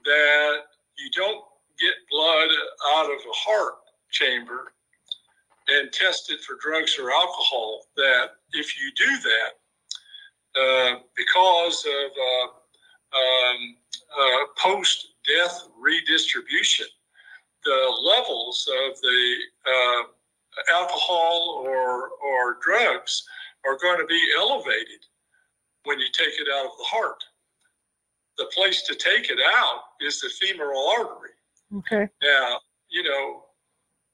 that you don't get blood out of a heart chamber and test it for drugs or alcohol. That if you do that, uh, because of uh, um, uh, post death redistribution, the levels of the uh, alcohol or, or drugs are going to be elevated when you take it out of the heart. The place to take it out is the femoral artery. Okay. Now, you know,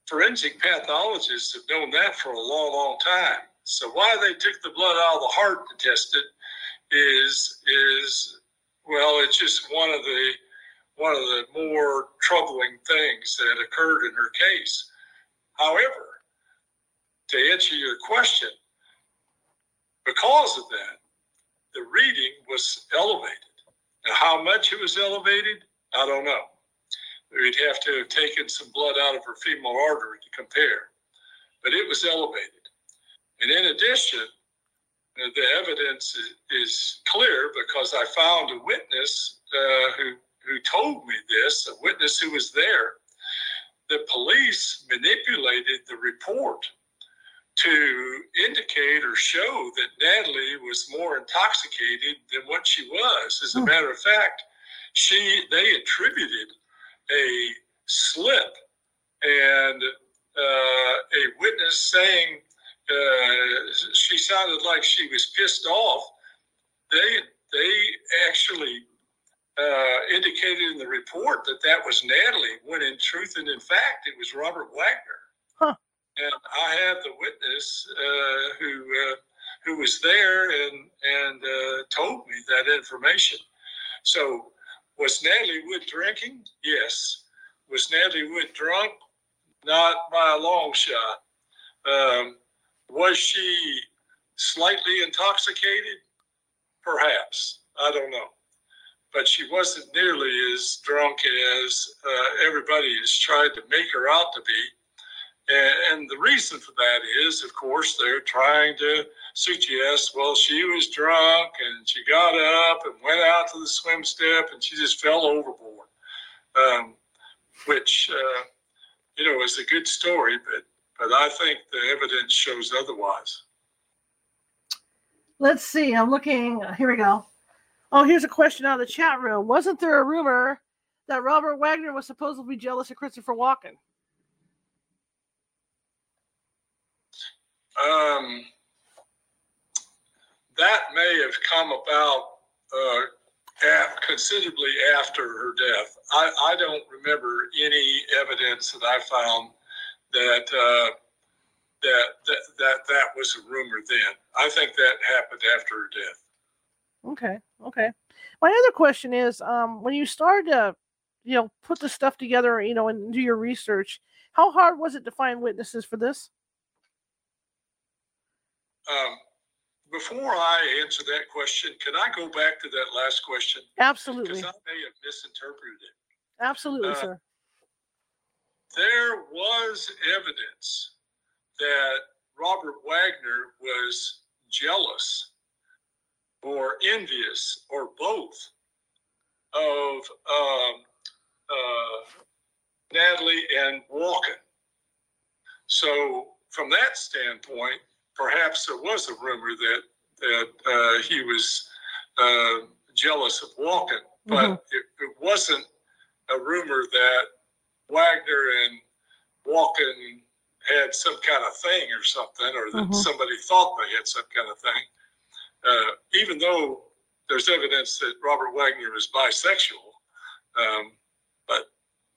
forensic pathologists have known that for a long, long time. So why they took the blood out of the heart to test it is is well, it's just one of the one of the more troubling things that occurred in her case. However, to answer your question, because of that, the reading was elevated. Now, how much it was elevated, I don't know. We'd have to have taken some blood out of her femoral artery to compare, but it was elevated. And in addition, the evidence is, is clear because I found a witness uh, who who told me this, a witness who was there. The police manipulated the report to indicate or show that Natalie was more intoxicated than what she was. As a Hmm. matter of fact, she they attributed a slip and uh, a witness saying uh, she sounded like she was pissed off. They they actually uh, indicated in the report that that was Natalie, when in truth and in fact it was Robert Wagner. Huh. And I have the witness uh, who uh, who was there and and uh, told me that information. So was Natalie Wood drinking? Yes. Was Natalie Wood drunk? Not by a long shot. Um, was she slightly intoxicated? Perhaps. I don't know. But she wasn't nearly as drunk as uh, everybody has tried to make her out to be. And, and the reason for that is, of course, they're trying to suggest, well, she was drunk and she got up and went out to the swim step and she just fell overboard, um, which, uh, you know, is a good story, but, but I think the evidence shows otherwise. Let's see. I'm looking. Here we go. Oh, here's a question out of the chat room. Wasn't there a rumor that Robert Wagner was supposedly jealous of Christopher Walken? Um, that may have come about uh, at, considerably after her death. I, I don't remember any evidence that I found that, uh, that that that that was a rumor then. I think that happened after her death. Okay. Okay. My other question is, um, when you started to, you know, put the stuff together, you know, and do your research, how hard was it to find witnesses for this? Um, before I answer that question, can I go back to that last question? Absolutely. Because I may have misinterpreted it. Absolutely, uh, sir. there was evidence that Robert Wagner was jealous or envious or both of um, uh, Natalie and Walken. So, from that standpoint, perhaps there was a rumor that that uh, he was uh, jealous of Walken, but Mhm. it, it wasn't a rumor that Wagner and Walken had some kind of thing or something, or that Mhm. somebody thought they had some kind of thing. Uh, even though there's evidence that Robert Wagner is bisexual, um, but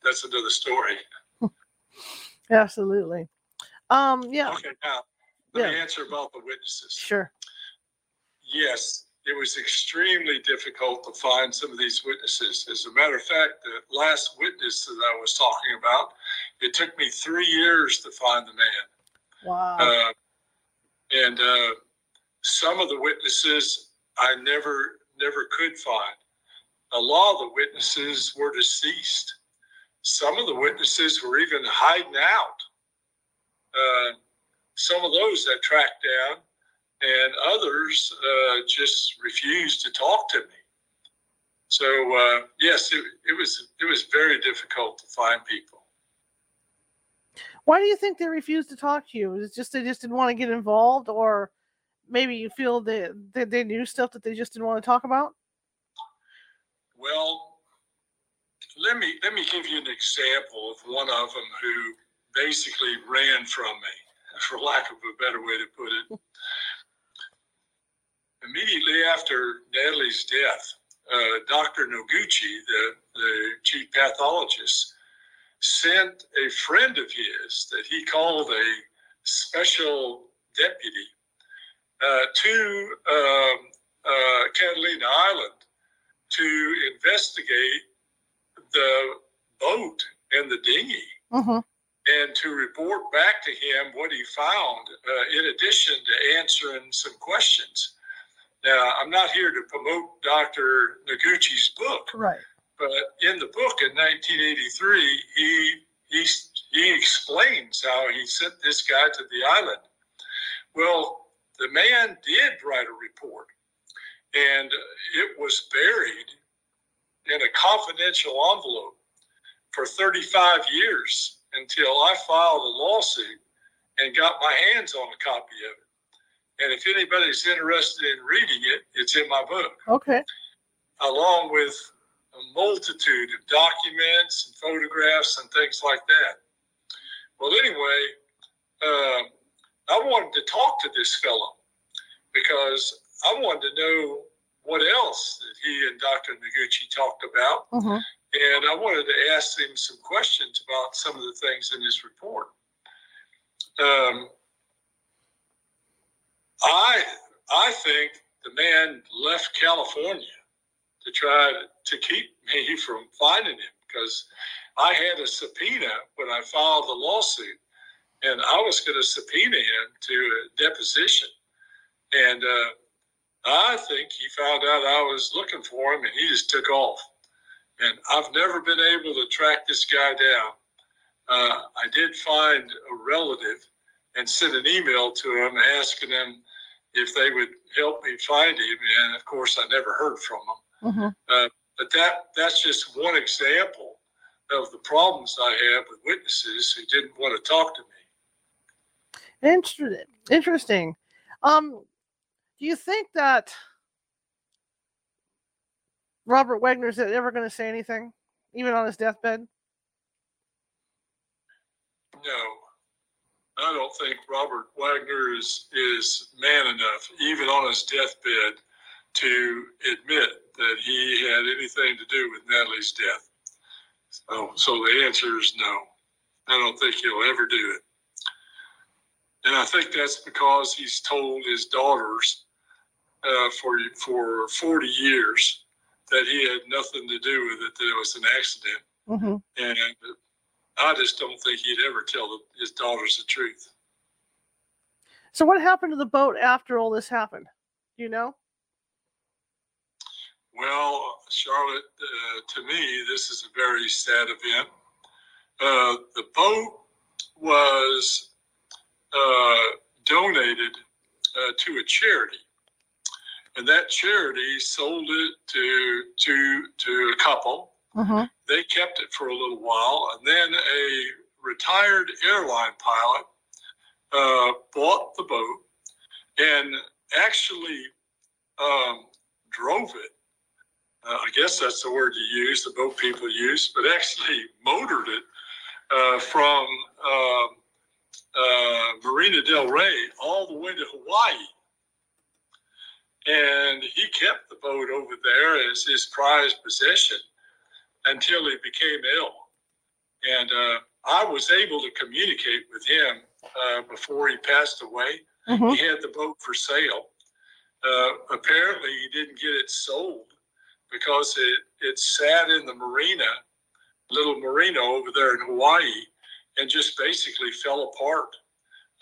that's another story. [laughs] Absolutely. Um, yeah, Okay, now let me answer about the witnesses. sure. Yes, it was extremely difficult to find some of these witnesses. As a matter of fact, the last witness that I was talking about, it took me three years to find the man. Wow. Uh, and uh, some of the witnesses I never never could find. A lot of the witnesses were deceased, some of the witnesses were even hiding out. Uh, some of those I tracked down, and others uh, just refused to talk to me. So uh, yes, it, it was it was very difficult to find people. Why do you think they refused to talk to you? Is it just they just didn't want to get involved, or maybe you feel that, that they knew stuff that they just didn't want to talk about? Well, let me let me give you an example of one of them who basically ran from me, [laughs] for lack of a better way to put it. Immediately after Natalie's death, uh, Dr. Noguchi, the, the chief pathologist, sent a friend of his that he called a special deputy uh, to um, uh, Catalina Island to investigate the boat and the dinghy Mm-hmm. and to report back to him what he found, uh, in addition to answering some questions. Now, I'm not here to promote Dr. Noguchi's book, Right. but in the book in 1983, he he he explains how he sent this guy to the island. Well, the man did write a report, and it was buried in a confidential envelope for 35 years until I filed a lawsuit and got my hands on a copy of it. And if anybody's interested in reading it, it's in my book Okay. along with a multitude of documents and photographs and things like that. Well, anyway, uh, I wanted to talk to this fellow because I wanted to know what else that he and Dr. Noguchi talked about, Mm-hmm. and I wanted to ask him some questions about some of the things in his report. Um, I I think the man left California to try to, to keep [laughs] me from finding him because I had a subpoena when I filed the lawsuit, and I was going to subpoena him to a deposition, and uh, I think he found out I was looking for him, and he just took off. And I've never been able to track this guy down. Uh, I did find a relative and sent an email to him asking them if they would help me find him, and of course, I never heard from them. Mm-hmm. But that that's just one example of the problems I have with witnesses who didn't want to talk to me. Interesting. Interesting. Um, do you think that Robert Wagner's ever going to say anything, even on his deathbed? No, I don't think Robert Wagner is is man enough, even on his deathbed, to admit that he had anything to do with Natalie's death. So, so the answer is no. I don't think he'll ever do it. And I think that's because he's told his daughters uh, for for 40 years that he had nothing to do with it, that it was an accident. Mm-hmm. And I just don't think he'd ever tell the, his daughters the truth. So, what happened to the boat after all this happened? Do you know? Well, Charlotte, uh, to me, this is a very sad event. Uh, the boat was uh, donated uh, to a charity, and that charity sold it to to to a couple. Mm-hmm. They kept it for a little while, and then a retired airline pilot uh, bought the boat and actually um, drove it uh, I guess that's the word you use, the boat people use, but actually motored it uh, from um, uh, Marina Del Rey all the way to Hawaii. And he kept the boat over there as his prized possession until he became ill. And uh, I was able to communicate with him uh, before he passed away. Mm-hmm. He had the boat for sale. Uh, apparently, he didn't get it sold because it, it sat in the marina, little marina over there in Hawaii, and just basically fell apart.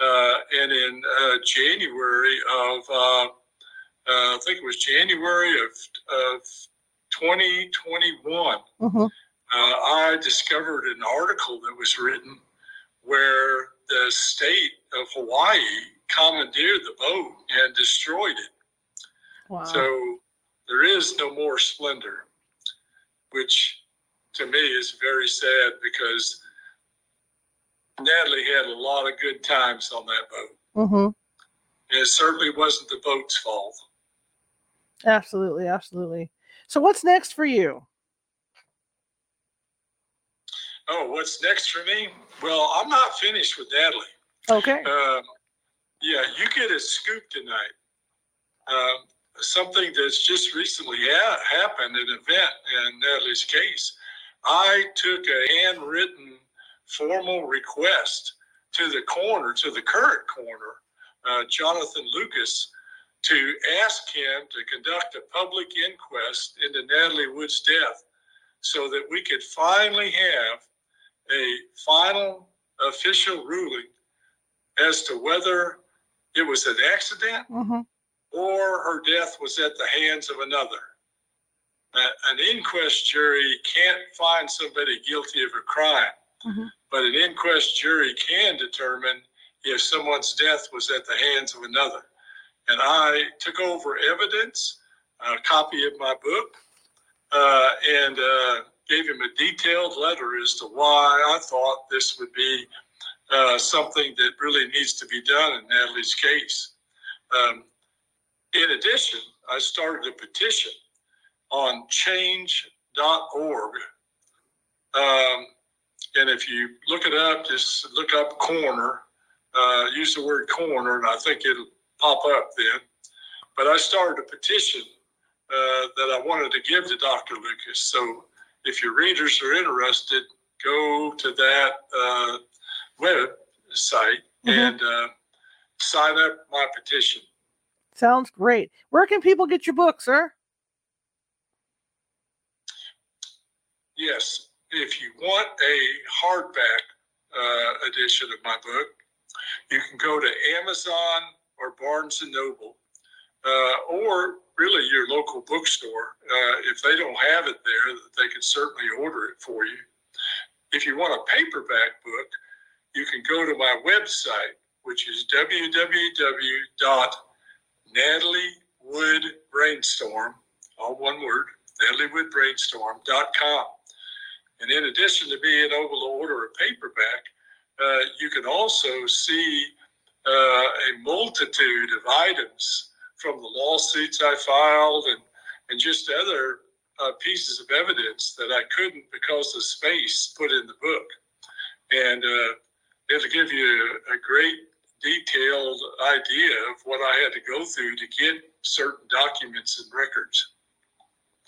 Uh, and in uh, January of, uh, uh, I think it was January of, of 2021, Mm-hmm. uh, I discovered an article that was written where the state of Hawaii commandeered the boat and destroyed it. Wow. So there is no more splendor, which to me is very sad because Natalie had a lot of good times on that boat. mm-hmm. And it certainly wasn't the boat's fault. Absolutely, absolutely. So what's next for you? Oh, what's next for me? Well, I'm not finished with Natalie. Okay. Um, yeah, you get a scoop tonight. Um, something that's just recently ha- happened, an event in Natalie's case. I took a handwritten formal request to the coroner, to the current coroner, uh, Jonathan Lucas, to ask him to conduct a public inquest into Natalie Wood's death so that we could finally have a final official ruling as to whether it was an accident Mm-hmm. or her death was at the hands of another. Uh, an inquest jury can't find somebody guilty of a crime, Mhm. But an inquest jury can determine if someone's death was at the hands of another. And I took over evidence, a copy of my book, uh, and uh, gave him a detailed letter as to why I thought this would be uh, something that really needs to be done in Natalie's case. Um, in addition, I started a petition on change.org. Um, and if you look it up, just look up corner, uh, use the word corner, and I think it'll pop up then. But I started a petition uh, that I wanted to give to Dr. Lucas. So if your readers are interested, go to that uh, website Mhm. and uh, sign up my petition. Sounds great. Where can people get your book, sir? Yes, if you want a hardback uh, edition of my book, you can go to Amazon or Barnes and Noble, uh, or really your local bookstore. Uh, if they don't have it there, they can certainly order it for you. If you want a paperback book, you can go to my website, which is www.nataliewoodbrainstorm, all one word, nataliewoodbrainstorm.com. And in addition to being able to order a paperback, uh, you can also see uh, a multitude of items from the lawsuits I filed and, and just other uh, pieces of evidence that I couldn't because of space put in the book. And uh, it'll give you a great detailed idea of what I had to go through to get certain documents and records.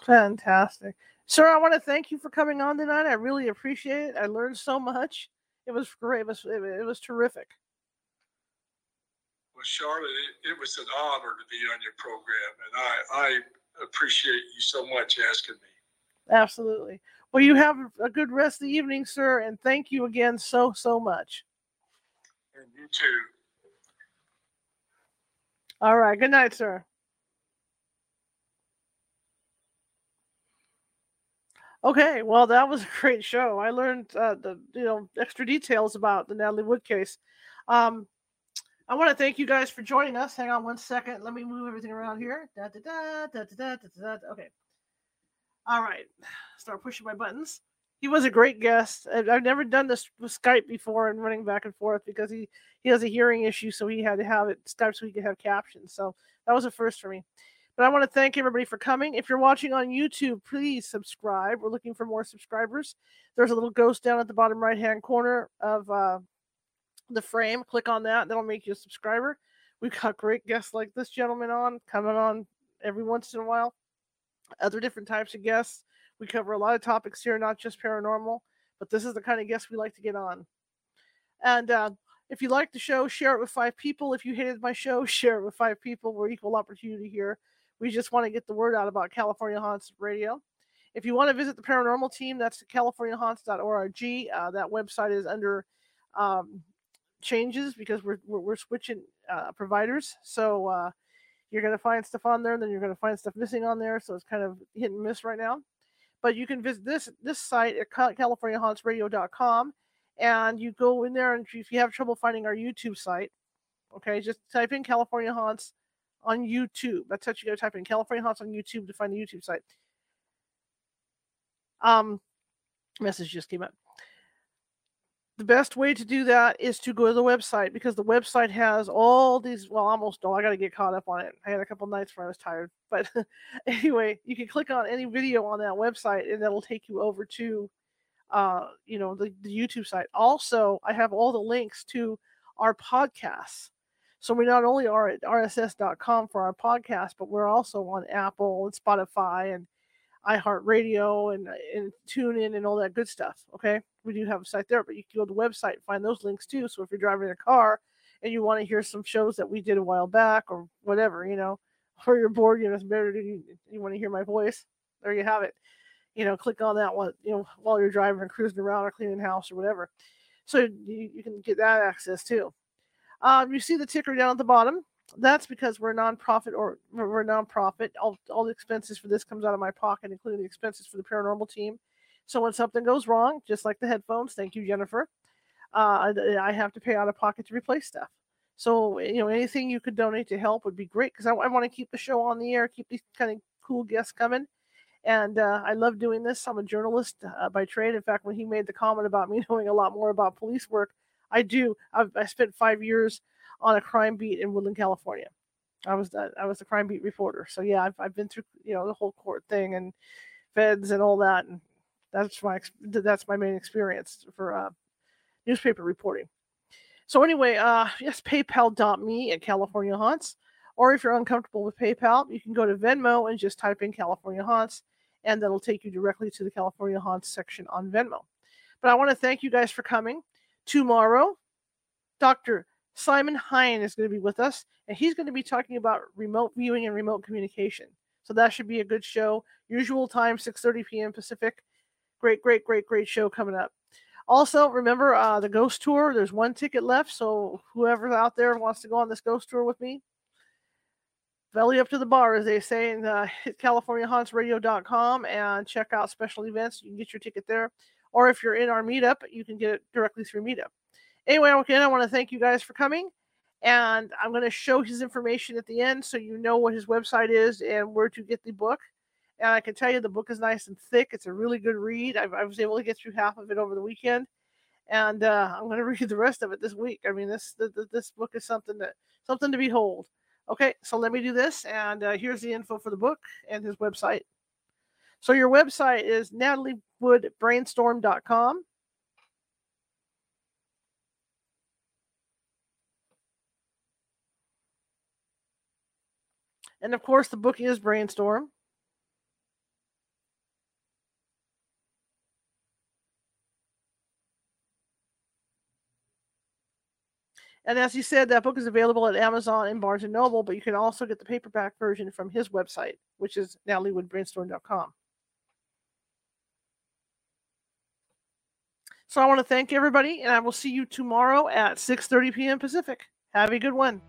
Fantastic. Sir, I want to thank you for coming on tonight. I really appreciate it. I learned so much. It was great. It was it, was terrific. Well, Charlotte, it, it was an honor to be on your program, and I, I appreciate you so much asking me. Absolutely. Well, you have a good rest of the evening, sir, and thank you again so so much. And you too. All right. Good night, sir. Okay, well, that was a great show. I learned uh, the you know extra details about the Natalie Wood case. Um, I want to thank you guys for joining us. Hang on one second. Let me move everything around here. Da, da, da, da, da, da, da, da. Okay. All right. [sighs] Start pushing my buttons. He was a great guest. I've never done this with Skype before and running back and forth because he he has a hearing issue, so he had to have it Skype so he could have captions. So that was a first for me. But I want to thank everybody for coming. If you're watching on YouTube, please subscribe. We're looking for more subscribers. There's a little ghost down at the bottom right hand corner of uh, the frame. Click on that. That'll make you a subscriber. We've got great guests like this gentleman on, coming on every once in a while. Other different types of guests. We cover a lot of topics here, not just paranormal, but this is the kind of guests we like to get on. And uh, if you like the show, share it with five people. If you hated my show, [laughs] share it with five people. We're equal opportunity here. We just want to get the word out about California Haunts Radio. If you want to visit the paranormal team, that's californiahaunts.org. Uh, that website is under um, changes because we're, we're, we're switching uh, providers. So uh, you're going to find stuff on there, and then you're going to find stuff missing on there. So it's kind of hit and miss right now. But you can visit this this site at CaliforniaHauntsRadio.com, and you go in there, and if you have trouble finding our YouTube site, okay, just type in California Haunts on YouTube. That's how you to type in California Haunts on YouTube to find the YouTube site. Um, message just came up. The best way to do that is to go to the website because the website has all these. Well, almost all. I got to get caught up on it. I had a couple nights where I was tired, but [laughs] anyway, you can click on any video on that website, and that'll take you over to, uh, you know, the, the YouTube site. Also, I have all the links to our podcasts. So we not only are at rss.com for our podcast, but we're also on Apple and Spotify and iHeartRadio and and TuneIn and all that good stuff. Okay, we do have a site there, but you can go to the website and find those links too. So if you're driving a car and you want to hear some shows that we did a while back or whatever, you know, [laughs] or you're bored, you know, it's better you, you want to hear my voice. There you have it. You know, click on that one. You know, while you're driving or cruising around or cleaning house or whatever. So you, you can get that access too. Um, you see the ticker down at the bottom. That's because we're a nonprofit or we're a nonprofit. All, all the expenses for this comes out of my pocket, including the expenses for the paranormal team. So when something goes wrong, just like the headphones, thank you, Jennifer, uh, I have to pay out of pocket to replace stuff. So you know anything you could donate to help would be great because I, I want to keep the show on the air, keep these kind of cool guests coming, and uh, I love doing this. I'm a journalist uh, by trade. In fact, when he made the comment about me [laughs] knowing a lot more about police work, I do. I've, I spent five years on a crime beat in Woodland, California. I was the, I was the crime beat reporter. So yeah, I've, I've been through you know the whole court thing and feds and all that, and that's my that's my main experience for uh, newspaper reporting. So anyway, uh, yes, PayPal.me at California Haunts, or if you're uncomfortable with PayPal, you can go to Venmo and just type in California Haunts, and that'll take you directly to the California Haunts section on Venmo. But I want to thank you guys for coming. Tomorrow, Dr. Simon Hine is going to be with us, and he's going to be talking about remote viewing and remote communication. So that should be a good show. Usual time, 6:30 p.m. Pacific. Great, great, great, great show coming up. Also, remember uh, the ghost tour. There's one ticket left, so whoever's out there wants to go on this ghost tour with me, belly up to the bar, as they say, and uh, [laughs] hit CaliforniaHauntsRadio.com and check out special events. You can get your ticket there, or if you're in our meetup, you can get it directly through Meetup. Anyway, again, I want to thank you guys for coming. And I'm going to show his information at the end so you know what his website is and where to get the book. And I can tell you the book is nice and thick. It's a really good read. I, I was able to get through half of it over the weekend. And uh, I'm going [laughs] to read the rest of it this week. I mean, this this book is something that something to behold. Okay, so let me do this, and uh, here's the info for the book and his website. So your website is nataliewoodbrainstorm.com. And of course, the book is Brainstorm. And as you said, that book is available at Amazon and Barnes and Noble, but you can also get the paperback version from his website, which is nataliewoodbrainstorm.com. So I want to thank everybody, and I will see you tomorrow at 6:30 p.m. Pacific. Have a good one.